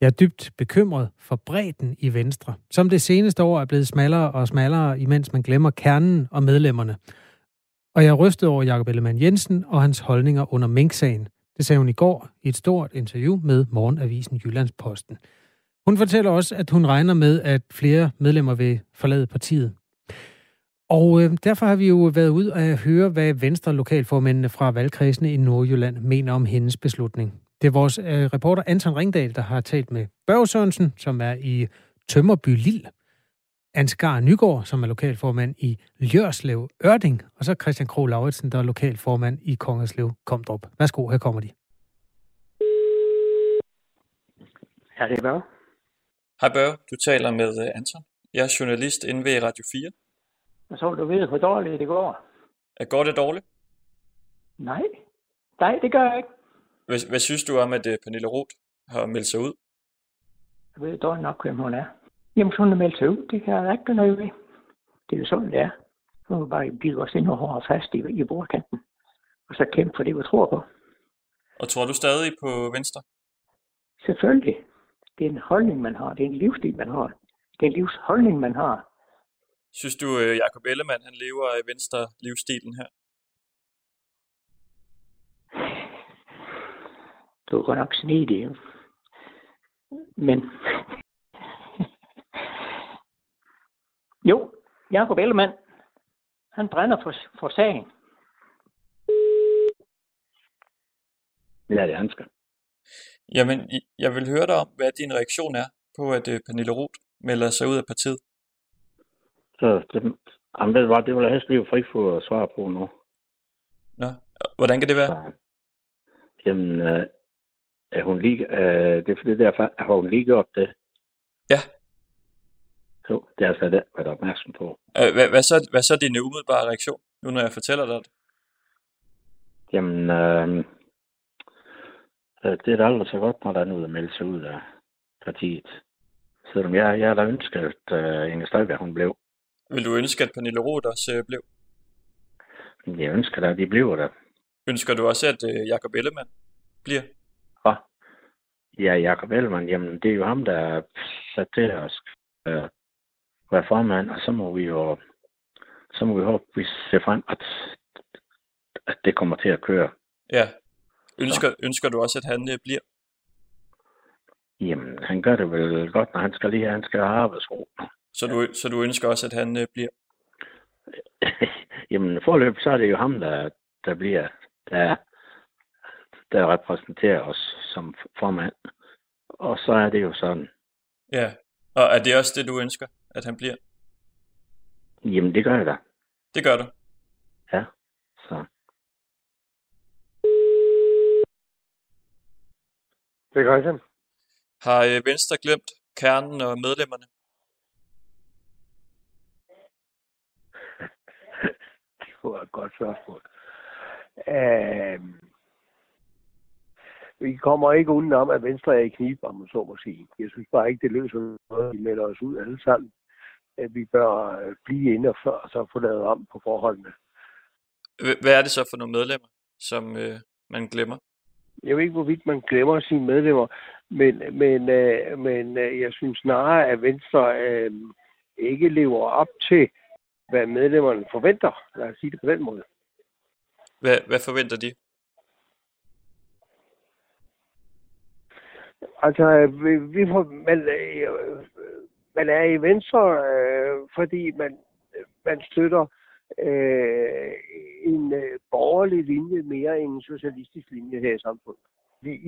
Jeg er dybt bekymret for bredden i Venstre, som det seneste år er blevet smallere og smallere, imens man glemmer kernen og medlemmerne. Og jeg er rystet over Jakob Ellemann Jensen og hans holdninger under Mink-sagen. Det sagde hun i går i et stort interview med Morgenavisen Jyllandsposten. Hun fortæller også, at hun regner med, at flere medlemmer vil forlade partiet. Og øh, derfor har vi jo været ud og høre, hvad Venstre lokalformændene fra valgkredsene i Nordjylland mener om hendes beslutning. Det er vores øh, reporter Anton Ringdal, der har talt med Børge Sørensen, som er i Tømmerby Lille, Ansgar Nygaard, som er lokalformand i Ljørslev Ørding, og så Christian Krog Lauritsen, der er lokalformand i Kongerslev Komdrup. Værsgo, her kommer de. Ja, det er Børge. Hej Børge, du taler med øh, Anton. Jeg er journalist inde ved Radio 4. Og så vil du vide, hvor dårligt det går. Er går det dårligt? Nej. Nej, det gør jeg ikke. Hvad, hvad synes du om, at øh, Pernille Roth har meldt sig ud? Jeg ved dårligt nok, hvem hun er. Jamen, hun er meldt sig ud. Det kan jeg ikke noget ved. Det er jo sådan, det er. Så må vi bare blive os endnu hårdere fast i, i bordkanten. Og så kæmpe for det, vi tror på. Og tror du stadig på Venstre? Selvfølgelig. Det er en holdning, man har. Det er en livsstil, man har. Det er en livsholdning, man har. Synes du, øh, Jakob Ellemann, han lever i Venstre livsstilen her? Du er godt nok snedig. Men Jo, Jakob Ellemann, han brænder for, for sagen. Ja, det er skal. Jamen, jeg vil høre dig om, hvad din reaktion er på, at øh, Pernille Roth melder sig ud af partiet. Så det, jamen, det, var, det vil jeg helst blive fri for at svare på nu. Nå, hvordan kan det være? Så, jamen, øh, er hun lige, øh, det er fordi derfor, har hun lige gjort det. Ja, jo, det er altså jeg er opmærksom på. Øh, hvad, hvad, så, hvad så din umiddelbare reaktion, nu når jeg fortæller dig det? Jamen, øh, det er da aldrig så godt, når der er noget at melde sig ud af partiet. Selvom jeg, jeg har da ønsket, at uh, Inger Støjberg, hun blev. Vil du ønske, at Pernille Roth også uh, blev? Jeg ønsker da, at de bliver der. Ønsker du også, at uh, Jacob Ellemann bliver? Ja. Ja, Jacob Ellemann, jamen det er jo ham, der er sat til at uh, være formand, og så må vi jo så må vi håbe, vi ser frem, at, at det kommer til at køre. Ja. Ønsker, ønsker du også, at han øh, bliver? Jamen, han gør det vel godt, når han skal lige han skal have arbejdsro. Så du, så du ønsker også, at han øh, bliver? Jamen, forløb, så er det jo ham, der, der bliver, der, der repræsenterer os som formand. Og så er det jo sådan. Ja, og er det også det, du ønsker? At han bliver? Jamen, det gør jeg da. Det gør du? Ja, så. Det gør jeg. Har øh, Venstre glemt kernen og medlemmerne? det var et godt spørgsmål. Uh, vi kommer ikke uden om, at Venstre er i knib, om man så må sige. Jeg synes bare ikke, det løser noget, at vi melder os ud alle sammen at vi bør øh, blive inde og før så få lavet om på forholdene. Hvad er det så for nogle medlemmer, som øh, man glemmer? Jeg ved ikke, hvorvidt man glemmer sine medlemmer, men, men, øh, men øh, jeg synes snarere, at Venstre øh, ikke lever op til, hvad medlemmerne forventer. Lad os sige det på den måde. Hvad, hvad forventer de? Altså, vi, vi får, man, øh, man er i Venstre, øh, fordi man, man støtter øh, en øh, borgerlig linje mere end en socialistisk linje her i samfundet.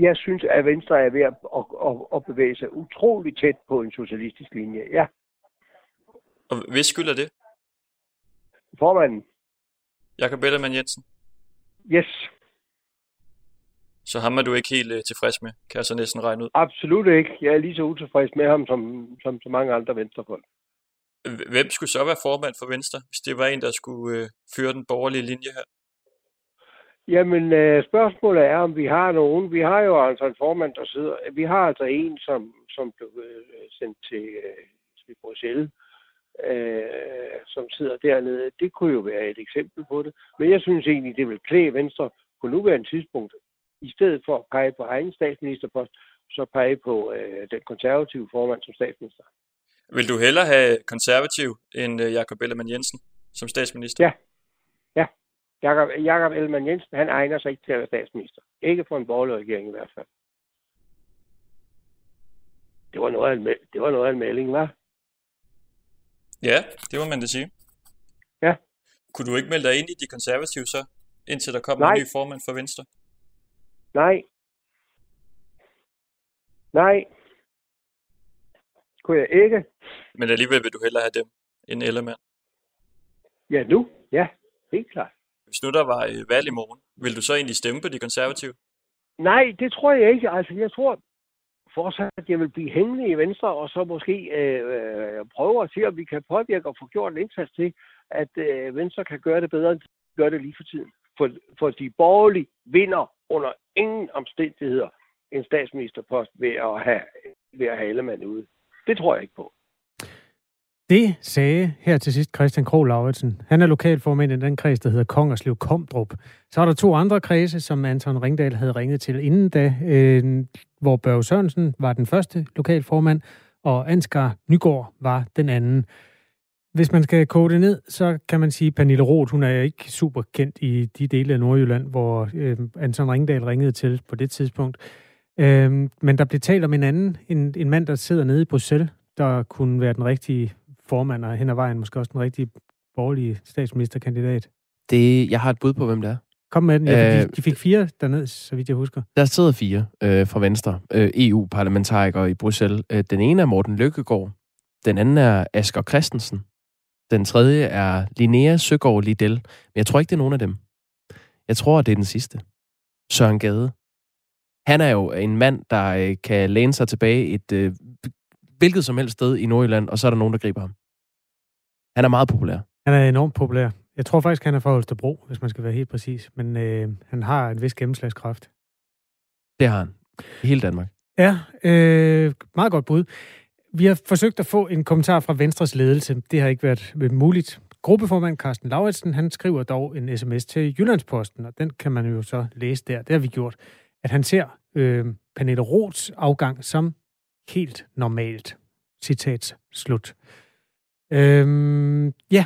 Jeg synes, at Venstre er ved at, at, at, at bevæge sig utrolig tæt på en socialistisk linje, ja. Og hvis skylder det? Formanden. Jakob Ellemann Jensen? Yes. Så ham er du ikke helt uh, tilfreds med, kan jeg så næsten regne ud? Absolut ikke. Jeg er lige så utilfreds med ham, som, som så mange andre venstrefolk. Hvem skulle så være formand for Venstre, hvis det var en, der skulle uh, føre den borgerlige linje her? Jamen, uh, spørgsmålet er, om vi har nogen. Vi har jo altså en formand, der sidder... Vi har altså en, som, som blev uh, sendt til, uh, til Bruxelles, uh, som sidder dernede. Det kunne jo være et eksempel på det. Men jeg synes egentlig, det vil klæde Venstre på nuværende tidspunkt i stedet for at pege på egen statsministerpost, så pege på øh, den konservative formand som statsminister. Vil du hellere have konservativ end øh, Jakob Ellemann Jensen som statsminister? Ja. Ja. Jakob, Jakob Ellemann Jensen, han egner sig ikke til at være statsminister. Ikke for en borgerlig regering i hvert fald. Det var noget af en, det var noget af en melding, var? Ja, det må man da sige. Ja. Kunne du ikke melde dig ind i de konservative så, indtil der kommer en ny formand for Venstre? Nej. Nej. Kunne jeg ikke. Men alligevel vil du hellere have dem end Ellemann? Ja, nu. Ja, helt klart. Hvis nu der var øh, valg i morgen, vil du så egentlig stemme på de konservative? Nej, det tror jeg ikke. Altså, jeg tror fortsat, at jeg vil blive hængende i Venstre, og så måske øh, øh, prøve at se, om vi kan påvirke og få gjort en indsats til, at øh, Venstre kan gøre det bedre, end de gør det lige for tiden. For, for de borgerlige vinder under ingen omstændigheder en statsministerpost ved at have, ved at have Ellemann ude. Det tror jeg ikke på. Det sagde her til sidst Christian Krog Lauritsen. Han er lokalformand i den kreds, der hedder Kongerslev Komdrup. Så er der to andre kredse, som Anton Ringdal havde ringet til inden da, øh, hvor Børge Sørensen var den første lokalformand, og Ansgar Nygaard var den anden. Hvis man skal kode det ned, så kan man sige, at Pernille Roth, hun er ikke super kendt i de dele af Nordjylland, hvor øh, Anton Ringdal ringede til på det tidspunkt. Øh, men der blev talt om en anden, en, en mand, der sidder nede i Bruxelles, der kunne være den rigtige formand, og hen ad vejen måske også den rigtige borgerlige statsministerkandidat. Det, jeg har et bud på, hvem det er. Kom med den. Ja, de, øh, de fik fire dernede, så vidt jeg husker. Der sidder fire øh, fra Venstre, øh, EU-parlamentarikere i Bruxelles. Øh, den ene er Morten Lykkegaard. Den anden er Asger Christensen. Den tredje er Linnea Søgaard Liddell. Men jeg tror ikke, det er nogen af dem. Jeg tror, det er den sidste. Søren Gade. Han er jo en mand, der øh, kan læne sig tilbage et øh, hvilket som helst sted i Nordjylland, og så er der nogen, der griber ham. Han er meget populær. Han er enormt populær. Jeg tror faktisk, han er fra Holstebro, hvis man skal være helt præcis. Men øh, han har en vis gennemslagskraft. Det har han. I hele Danmark. Ja, øh, meget godt bud. Vi har forsøgt at få en kommentar fra Venstres ledelse. Det har ikke været øh, muligt. Gruppeformand Carsten Lauritsen, han skriver dog en sms til Jyllandsposten, og den kan man jo så læse der. Det har vi gjort. At han ser øh, Pernille Roths afgang som helt normalt. Citat slut. Øhm, ja,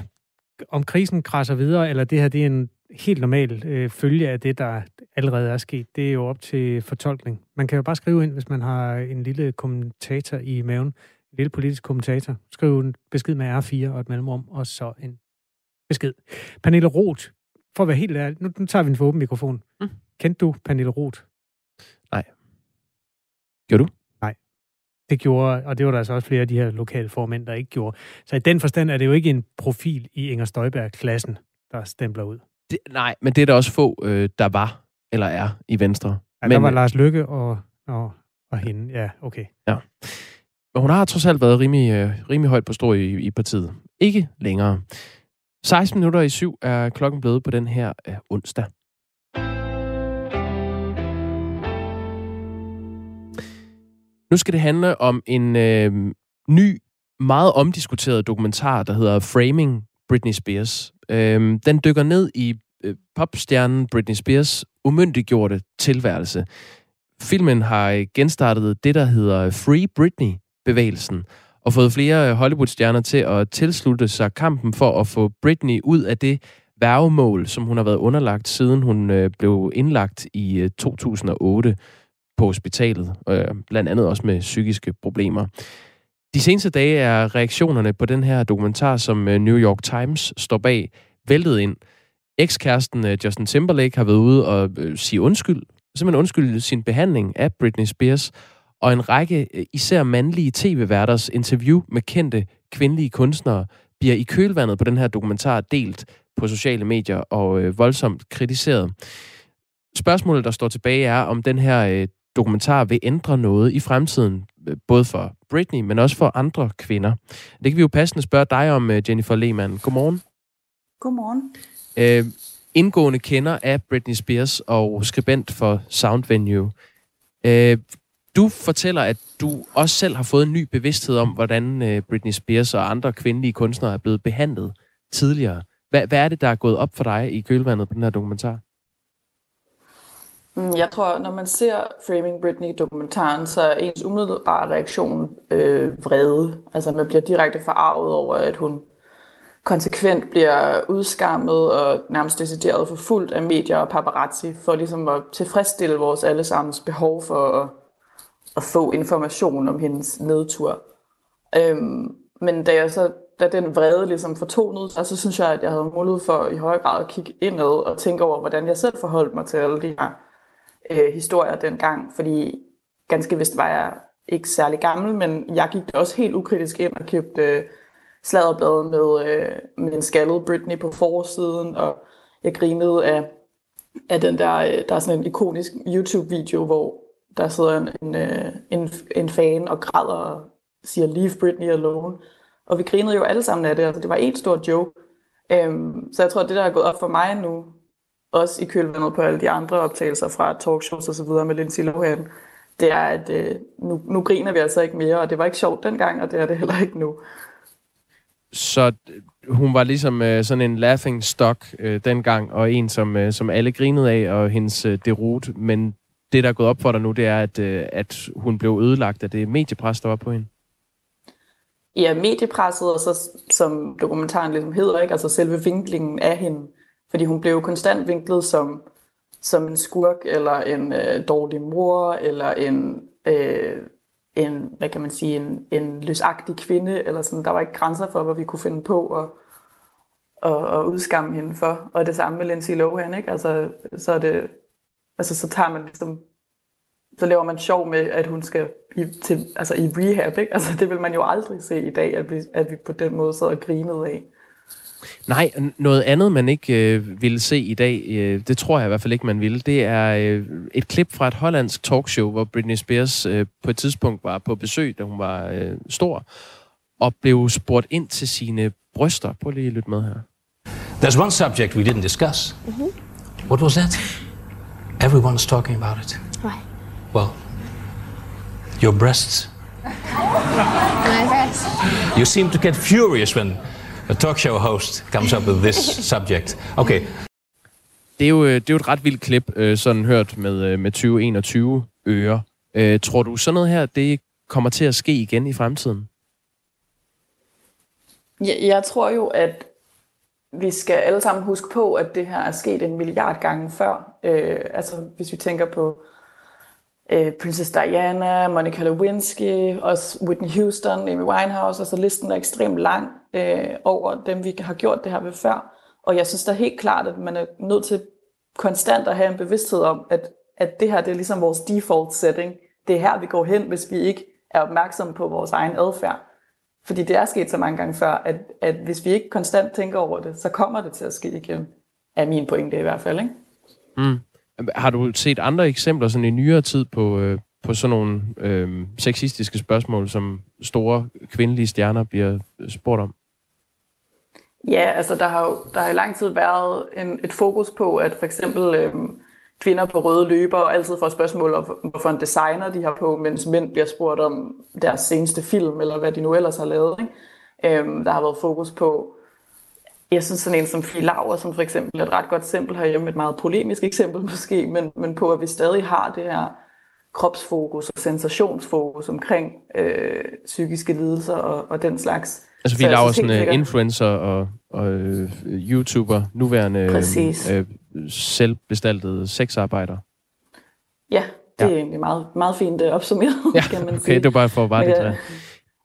om krisen krasser videre, eller det her det er en helt normal øh, følge af det, der allerede er sket, det er jo op til fortolkning. Man kan jo bare skrive ind, hvis man har en lille kommentator i maven, en lille politisk kommentator. Skriv en besked med R4 og et mellemrum, og så en besked. Pernille Roth, for at være helt ærlig, nu, nu tager vi en for åben mikrofon. Mm. Kendte du Pernille Roth? Nej. Gjorde du? Nej. Det gjorde, og det var der altså også flere af de her lokale formænd, der ikke gjorde. Så i den forstand er det jo ikke en profil i Inger Støjberg-klassen, der stempler ud. Det, nej, men det er der også få, øh, der var eller er i Venstre. Ja, men, der var Lars Lykke og, og, og hende. Ja, okay. Ja. Men hun har trods alt været rimelig, øh, rimelig højt på stå i, i partiet. Ikke længere. 16 minutter i syv er klokken blevet på den her øh, onsdag. Nu skal det handle om en øh, ny, meget omdiskuteret dokumentar, der hedder Framing Britney Spears. Øhm, den dykker ned i øh, popstjernen Britney Spears umyndiggjorte tilværelse. Filmen har øh, genstartet det, der hedder Free Britney-bevægelsen, og fået flere øh, Hollywood-stjerner til at tilslutte sig kampen for at få Britney ud af det værgemål, som hun har været underlagt, siden hun øh, blev indlagt i øh, 2008 på hospitalet, øh, blandt andet også med psykiske problemer. De seneste dage er reaktionerne på den her dokumentar, som øh, New York Times står bag, væltet ind. Ekskæresten øh, Justin Timberlake har været ude og øh, sige undskyld, simpelthen undskyld sin behandling af Britney Spears, og en række især mandlige tv-værters interview med kendte kvindelige kunstnere bliver i kølvandet på den her dokumentar delt på sociale medier og øh, voldsomt kritiseret. Spørgsmålet, der står tilbage, er, om den her øh, dokumentar vil ændre noget i fremtiden, øh, både for Britney, men også for andre kvinder. Det kan vi jo passende spørge dig om, øh, Jennifer Lehmann. Godmorgen. Godmorgen. Øh, indgående kender af Britney Spears og skribent for Sound Venue. Øh, du fortæller, at du også selv har fået en ny bevidsthed om, hvordan øh, Britney Spears og andre kvindelige kunstnere er blevet behandlet tidligere. Hvad, hvad er det, der er gået op for dig i kølvandet på den her dokumentar? Mm, jeg tror, når man ser Framing Britney-dokumentaren, så er ens umiddelbare reaktion øh, vrede. Altså man bliver direkte forarvet over, at hun konsekvent bliver udskammet og nærmest decideret forfulgt af medier og paparazzi, for ligesom at tilfredsstille vores allesammens behov for at, at få information om hendes nedtur. Øhm, men da jeg så da den vrede ligesom fortonede sig, så synes jeg, at jeg havde mulighed for i høj grad at kigge indad og tænke over, hvordan jeg selv forholdt mig til alle de her øh, historier dengang. Fordi ganske vist var jeg ikke særlig gammel, men jeg gik også helt ukritisk ind og købte øh, sladderbladet med, øh, med en skaldet Britney på forsiden, og jeg grinede af, af den der, øh, der er sådan en ikonisk YouTube-video, hvor der sidder en, en, øh, en, en fan og græder og siger, leave Britney alone. Og vi grinede jo alle sammen af det, altså det var en stor joke. Øhm, så jeg tror, at det, der er gået op for mig nu, også i kølvandet på alle de andre optagelser fra talkshows og så videre med Lindsay Lohan, det er, at øh, nu, nu griner vi altså ikke mere, og det var ikke sjovt dengang, og det er det heller ikke nu. Så hun var ligesom øh, sådan en laughing stock øh, dengang, og en, som, øh, som alle grinede af, og hendes øh, derut. Men det, der er gået op for dig nu, det er, at, øh, at hun blev ødelagt af det mediepres, der var på hende ja, mediepresset, og så som dokumentaren ligesom hedder, ikke? altså selve vinklingen af hende. Fordi hun blev konstant vinklet som, som en skurk, eller en øh, dårlig mor, eller en, øh, en, hvad kan man sige, en, en løsagtig kvinde, eller sådan. Der var ikke grænser for, hvad vi kunne finde på at, at, at udskamme hende for. Og det samme med Lindsay Lohan, ikke? Altså, så er det, altså, så tager man ligesom så laver man sjov med, at hun skal i, til, altså i rehab. Ikke? Altså, det vil man jo aldrig se i dag, at vi, at vi på den måde sidder og grinede af. Nej, noget andet, man ikke øh, ville se i dag, øh, det tror jeg i hvert fald ikke, man ville, det er øh, et klip fra et hollandsk talkshow, hvor Britney Spears øh, på et tidspunkt var på besøg, da hun var øh, stor, og blev spurgt ind til sine bryster. Prøv lige at lytte med her. There's one subject we didn't discuss. Mm-hmm. What was that? Everyone's talking about it. Why? Well, your breasts. My breasts. You seem to get furious when a talk show host comes up with this subject. Okay. Det er, jo, det er jo et ret vildt klip, øh, sådan hørt med, øh, med 2021 øre. Øh, tror du sådan noget her, det kommer til at ske igen i fremtiden? Jeg, jeg tror jo, at vi skal alle sammen huske på, at det her er sket en milliard gange før. Øh, altså hvis vi tænker på øh, Princess Diana, Monica Lewinsky, også Whitney Houston, Amy Winehouse, altså listen er ekstremt lang øh, over dem, vi har gjort det her ved før. Og jeg synes da helt klart, at man er nødt til konstant at have en bevidsthed om, at, at det her det er ligesom vores default setting. Det er her, vi går hen, hvis vi ikke er opmærksomme på vores egen adfærd. Fordi det er sket så mange gange før, at, at hvis vi ikke konstant tænker over det, så kommer det til at ske igen. Er min pointe i hvert fald, ikke? Mm. Har du set andre eksempler sådan i nyere tid på, øh, på sådan nogle øh, sexistiske spørgsmål, som store kvindelige stjerner bliver spurgt om? Ja, altså der har jo der har i lang tid været en, et fokus på, at for eksempel øhm, kvinder på røde løber og altid får spørgsmål om, hvorfor en designer de har på, mens mænd bliver spurgt om deres seneste film, eller hvad de nu ellers har lavet. Ikke? Øhm, der har været fokus på, jeg synes sådan en som Fie Lauer, som for eksempel er et ret godt eksempel herhjemme, et meget polemisk eksempel måske, men, men på at vi stadig har det her kropsfokus og sensationsfokus omkring øh, psykiske lidelser og, og den slags. Altså Fie Lauer, sådan uh, influencer og, og uh, YouTuber, nuværende uh, selvbestaltede sexarbejder. Ja, det ja. er egentlig meget, meget fint opsummeret, ja, kan man sige. okay, det var bare for at bare det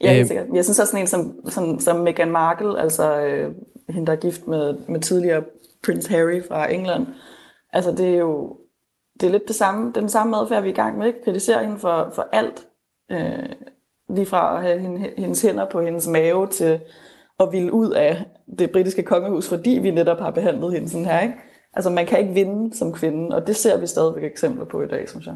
Ja, helt sikkert. Jeg synes også sådan en som, som, som Meghan Markle, altså øh, hende, der er gift med, med tidligere Prince Harry fra England. Altså det er jo det er lidt det samme, den samme adfærd, vi er i gang med. Ikke? Kritisere hende for, for alt. Øh, lige fra at have hendes hænder på hendes mave til at ville ud af det britiske kongehus, fordi vi netop har behandlet hende sådan her. Ikke? Altså man kan ikke vinde som kvinde, og det ser vi stadigvæk eksempler på i dag, synes jeg.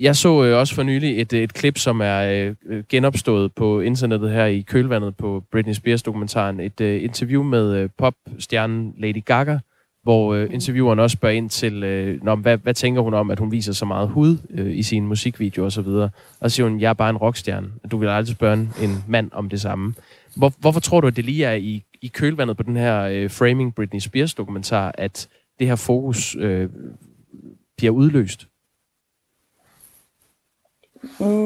Jeg så øh, også for nylig et, øh, et klip, som er øh, øh, genopstået på internettet her i kølvandet på Britney Spears-dokumentaren. Et øh, interview med øh, popstjernen Lady Gaga, hvor øh, intervieweren også spørger ind til, øh, når, hvad, hvad tænker hun om, at hun viser så meget hud øh, i sine musikvideoer osv. Og, så siger hun, jeg er bare en rockstjerne. Du vil aldrig spørge en mand om det samme. Hvor, hvorfor tror du, at det lige er i, i kølvandet på den her øh, Framing Britney Spears-dokumentar, at det her fokus øh, bliver udløst?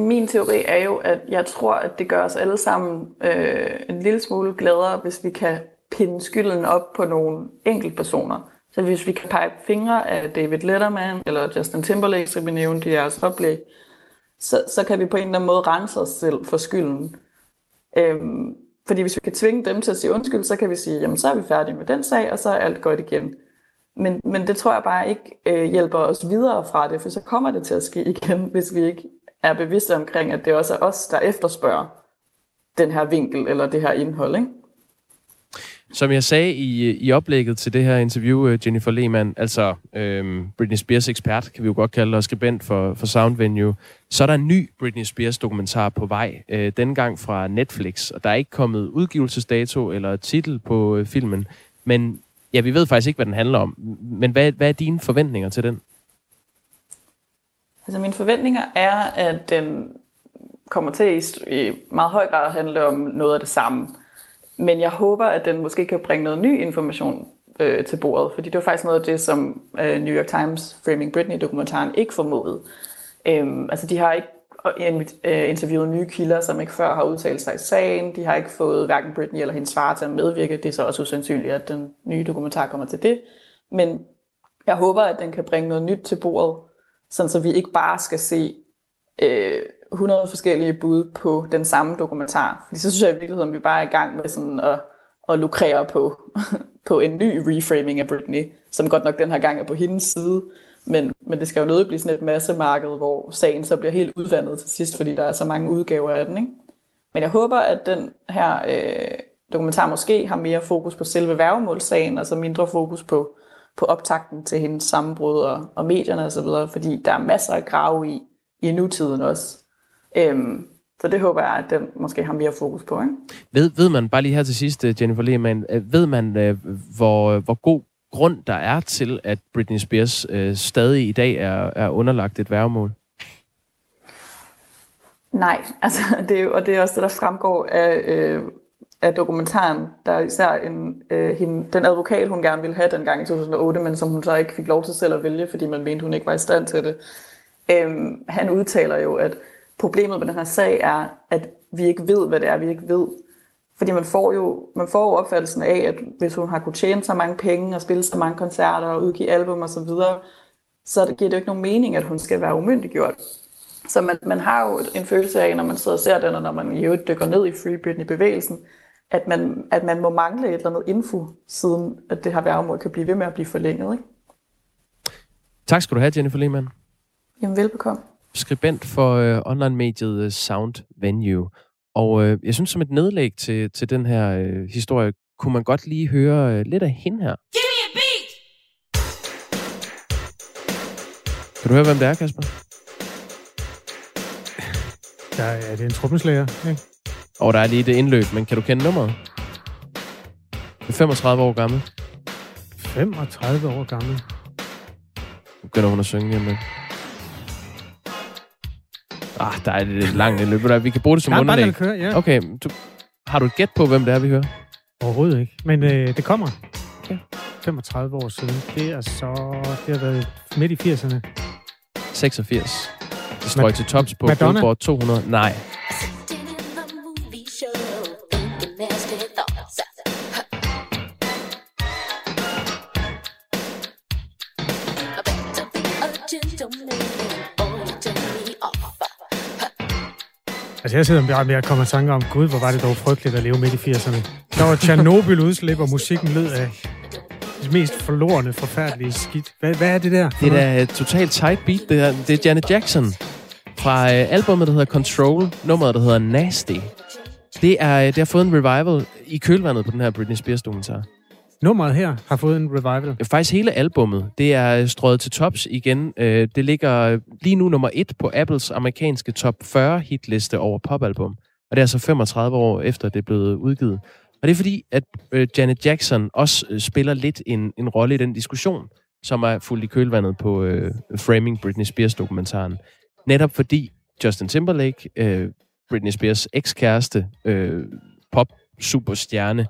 Min teori er jo, at jeg tror, at det gør os alle sammen øh, en lille smule gladere, hvis vi kan pinde skylden op på nogle enkeltpersoner. Så hvis vi kan pege fingre af David Letterman eller Justin Timberlake, som vi nævnte i jeres oplæg, så, så kan vi på en eller anden måde rense os selv for skylden. Øhm, fordi hvis vi kan tvinge dem til at sige undskyld, så kan vi sige, jamen så er vi færdige med den sag, og så er alt godt igen. Men, men det tror jeg bare ikke øh, hjælper os videre fra det, for så kommer det til at ske igen, hvis vi ikke er bevidste omkring, at det også er os, der efterspørger den her vinkel eller det her indhold. Ikke? Som jeg sagde i, i oplægget til det her interview, øh, Jennifer Lehmann, altså øhm, Britney Spears ekspert, kan vi jo godt kalde os og skribent for, for Sound Venue, så er der en ny Britney Spears dokumentar på vej, øh, denne gang fra Netflix, og der er ikke kommet udgivelsesdato eller titel på øh, filmen, men ja, vi ved faktisk ikke, hvad den handler om. Men hvad, hvad er dine forventninger til den? Altså mine forventninger er, at den kommer til i meget høj grad at handle om noget af det samme. Men jeg håber, at den måske kan bringe noget ny information øh, til bordet, fordi det var faktisk noget af det, som øh, New York Times Framing Britney-dokumentaren ikke formåede. Øhm, altså de har ikke øh, interviewet nye kilder, som ikke før har udtalt sig i sagen. De har ikke fået hverken Britney eller hendes far til at medvirke. Det er så også usandsynligt, at den nye dokumentar kommer til det. Men jeg håber, at den kan bringe noget nyt til bordet, sådan så vi ikke bare skal se øh, 100 forskellige bud på den samme dokumentar. Fordi så synes jeg i virkeligheden, at vi bare er i gang med sådan at, at lukrere på, på en ny reframing af Britney, som godt nok den her gang er på hendes side, men, men det skal jo nødvendigvis blive sådan et massemarked, hvor sagen så bliver helt udvandet til sidst, fordi der er så mange udgaver af den. Ikke? Men jeg håber, at den her øh, dokumentar måske har mere fokus på selve værgemålssagen, og så mindre fokus på, på optakten til hendes sammenbrud og, og medierne osv., fordi der er masser af grave i, i nutiden også. Øhm, så det håber jeg, at den måske har mere fokus på. Ikke? Ved, ved man, bare lige her til sidst, øh, Jennifer Lehmann, øh, ved man, øh, hvor, hvor god grund der er til, at Britney Spears øh, stadig i dag er, er underlagt et værgemål? Nej, altså det er og det er også det, der fremgår af, øh, af dokumentaren. Der er især en, øh, hende, den advokat, hun gerne ville have dengang i 2008, men som hun så ikke fik lov til selv at vælge, fordi man mente, hun ikke var i stand til det. Øhm, han udtaler jo, at problemet med den her sag er, at vi ikke ved, hvad det er, vi ikke ved. Fordi man får jo man får jo opfattelsen af, at hvis hun har kunnet tjene så mange penge og spille så mange koncerter og udgive album og så videre, så giver det jo ikke nogen mening, at hun skal være umyndiggjort. Så man, man har jo en følelse af, når man sidder og ser den, og når man i øvrigt dykker ned i Free Britney-bevægelsen, at man, at man må mangle et eller andet info, siden at det her værgemål kan blive ved med at blive forlænget. Ikke? Tak skal du have, Jennifer Lehmann. Jamen, velbekomme skribent for øh, online-mediet øh, Sound Venue. Og øh, jeg synes, som et nedlæg til, til den her øh, historie, kunne man godt lige høre øh, lidt af hende her. Give me a beat! Kan du høre, hvem det er, Kasper? Der er det en truppenslager, ikke? Og der er lige det indløb, men kan du kende nummeret? Det er 35 år gammel. 35 år gammel. begynder hun at synge hjemme. Ah, der er et langt løb. Vi kan bruge det som Ja, bare lad det køre, ja. Okay, du, har du et gæt på, hvem det er, vi hører? Overhovedet ikke. Men øh, det kommer. 35 år siden. Det er så... Det har været midt i 80'erne. 86. Det strøg til tops på Madonna? Billboard 200. Nej. Altså, jeg sidder bare med at komme i tanke om, gud, hvor var det dog frygteligt at leve midt i 80'erne. Der var Tjernobyl udslip, og musikken lød af det mest forlorene, forfærdelige skidt. Hvad, hvad er det der? Det er da et totalt tight beat. Det er, det er Janet Jackson fra øh, albumet, der hedder Control. Nummeret, der hedder Nasty. Det, er, øh, det har fået en revival i kølvandet på den her Britney Spears dokumentar. Nummeret her har fået en revival. Faktisk hele albummet, det er øh, strøget til tops igen. Øh, det ligger øh, lige nu nummer et på Apples amerikanske top 40 hitliste over popalbum. Og det er altså 35 år efter, det er blevet udgivet. Og det er fordi, at Janet Jackson også spiller lidt en, en rolle i den diskussion, som er fuldt i kølvandet på øh, Framing Britney Spears-dokumentaren. Netop fordi Justin Timberlake, øh, Britney Spears ekskæreste, øh, pop-superstjerne,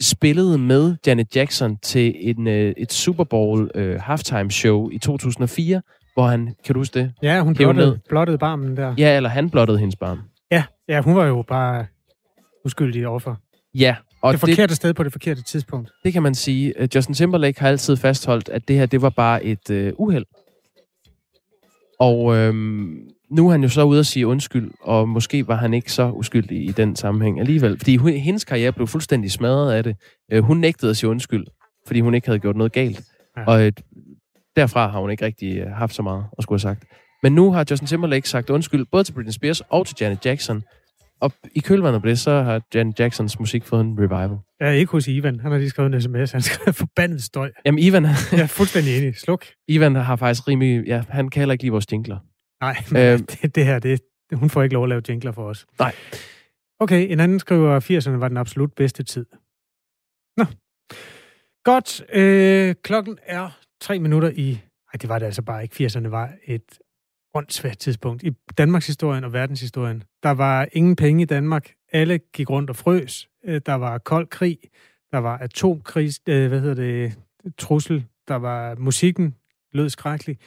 spillede med Janet Jackson til en, øh, et Super Bowl øh, halftime show i 2004, hvor han, kan du huske det? Ja, hun blottede, ned. blottede barmen der. Ja, eller han blottede hendes barn. Ja, ja, hun var jo bare uskyldig overfor. Ja, og det forkerte sted på det forkerte tidspunkt. Det kan man sige. Øh, Justin Timberlake har altid fastholdt, at det her, det var bare et øh, uheld. Og øhm, nu er han jo så ude at sige undskyld, og måske var han ikke så uskyldig i den sammenhæng alligevel. Fordi hun, hendes karriere blev fuldstændig smadret af det. Øh, hun nægtede at sige undskyld, fordi hun ikke havde gjort noget galt. Ja. Ja. Og øh, derfra har hun ikke rigtig øh, haft så meget at skulle have sagt. Men nu har Justin Timberlake sagt undskyld, både til Britney Spears og til Janet Jackson. Og i kølvandet på det, så har Janet Jacksons musik fået en revival. Er ikke hos Ivan. Han har lige skrevet en sms. Han skrev forbandet støj. Jamen, Ivan, Jeg er fuldstændig enig. Sluk. Ivan har faktisk rimelig... Ja, han kan heller ikke lide vores jingler. Nej, men Øh. det, det her, det, hun får ikke lov at lave jingler for os. Nej. Okay, en anden skriver, at 80'erne var den absolut bedste tid. Nå. Godt. Øh, klokken er tre minutter i... Nej, det var det altså bare ikke. 80'erne var et åndssvagt tidspunkt i Danmarks historien og verdenshistorien. Der var ingen penge i Danmark. Alle gik rundt og frøs. Øh, Der var kold krig. Der var atomkrig. Øh, hvad hedder det? Trussel. Der var musikken. Lød skrækkelig.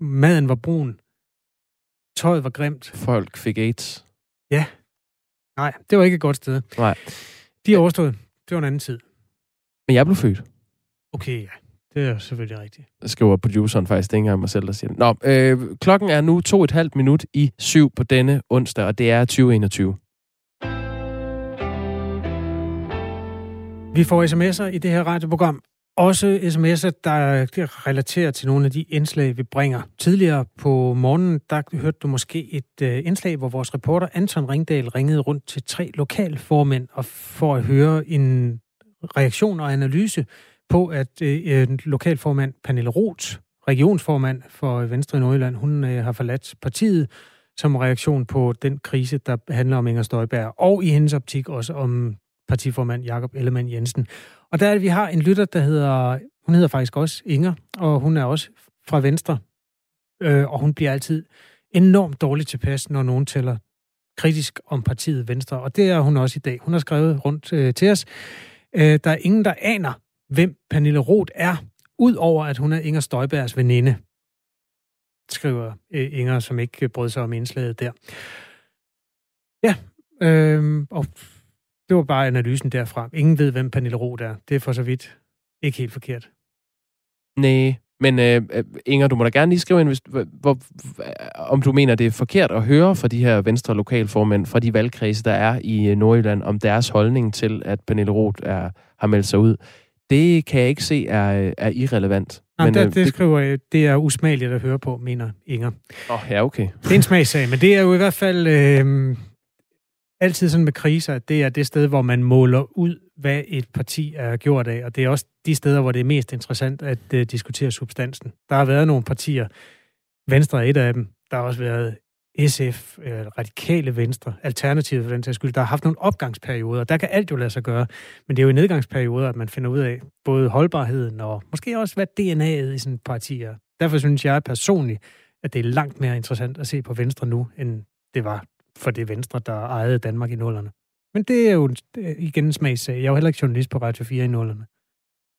Maden var brun. Tøjet var grimt. Folk fik AIDS. Ja. Nej, det var ikke et godt sted. Nej. De er overstået. Det var en anden tid. Men jeg blev født. Okay, ja. Det er selvfølgelig rigtigt. skriver produceren faktisk. Det er ikke engang mig selv, der siger det. Nå, øh, klokken er nu to et halvt minut i syv på denne onsdag, og det er 2021. Vi får sms'er i det her radioprogram. Også sms'er, der relaterer til nogle af de indslag, vi bringer. Tidligere på morgenen, der hørte du måske et øh, indslag, hvor vores reporter Anton Ringdal ringede rundt til tre lokalformænd og for at høre en reaktion og analyse på, at øh, en lokalformand, Pernille Roth, regionsformand for Venstre i Nordjylland, hun øh, har forladt partiet som reaktion på den krise, der handler om Inger Støjberg, og i hendes optik også om partiformand Jakob Ellemann Jensen. Og der er det, vi har en lytter, der hedder, hun hedder faktisk også Inger, og hun er også fra Venstre, øh, og hun bliver altid enormt dårligt tilpas, når nogen tæller kritisk om partiet Venstre, og det er hun også i dag. Hun har skrevet rundt øh, til os. Øh, der er ingen, der aner, hvem Pernille Roth er, udover at hun er Inger Støjbergs veninde, skriver øh, Inger, som ikke brød sig om indslaget der. Ja, øh, og det var bare analysen derfra. Ingen ved, hvem Pernille Roth er. Det er for så vidt ikke helt forkert. Nej, men øh, øh, Inger, du må da gerne lige skrive ind, hvis, hvor, om du mener, det er forkert at høre fra de her venstre lokalformænd, fra de valgkredse, der er i øh, Nordjylland, om deres holdning til, at Pernille Roth er, har meldt sig ud. Det kan jeg ikke se er, er irrelevant. Nej, men, det, øh, det, skriver jeg, det er usmageligt at høre på, mener Inger. Åh, oh, ja, okay. Det er en smagssag, men det er jo i hvert fald øh, altid sådan med kriser, at det er det sted, hvor man måler ud, hvad et parti er gjort af, og det er også de steder, hvor det er mest interessant at uh, diskutere substansen. Der har været nogle partier, Venstre er et af dem, der har også været SF, øh, Radikale Venstre, Alternativet for den sags skyld, der har haft nogle opgangsperioder. Der kan alt jo lade sig gøre, men det er jo i nedgangsperioder, at man finder ud af både holdbarheden og måske også, hvad DNA'et i sådan et parti er. Derfor synes jeg personligt, at det er langt mere interessant at se på Venstre nu, end det var for det Venstre, der ejede Danmark i nullerne. Men det er jo igen en smagssag. Jeg er jo heller ikke journalist på Radio 4 i nullerne.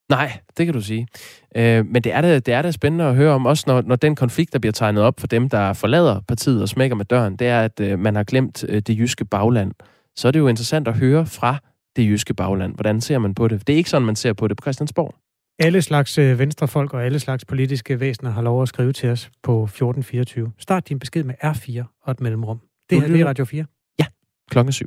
Nej, det kan du sige. Øh, men det er, da, det er da spændende at høre om, også når, når den konflikt, der bliver tegnet op for dem, der forlader partiet og smækker med døren, det er, at øh, man har glemt øh, det jyske bagland. Så er det jo interessant at høre fra det jyske bagland. Hvordan ser man på det? Det er ikke sådan, man ser på det på Christiansborg. Alle slags øh, venstrefolk og alle slags politiske væsener har lov at skrive til os på 1424. Start din besked med R4 og et mellemrum. Det her er Radio 4. Ja, klokken 7.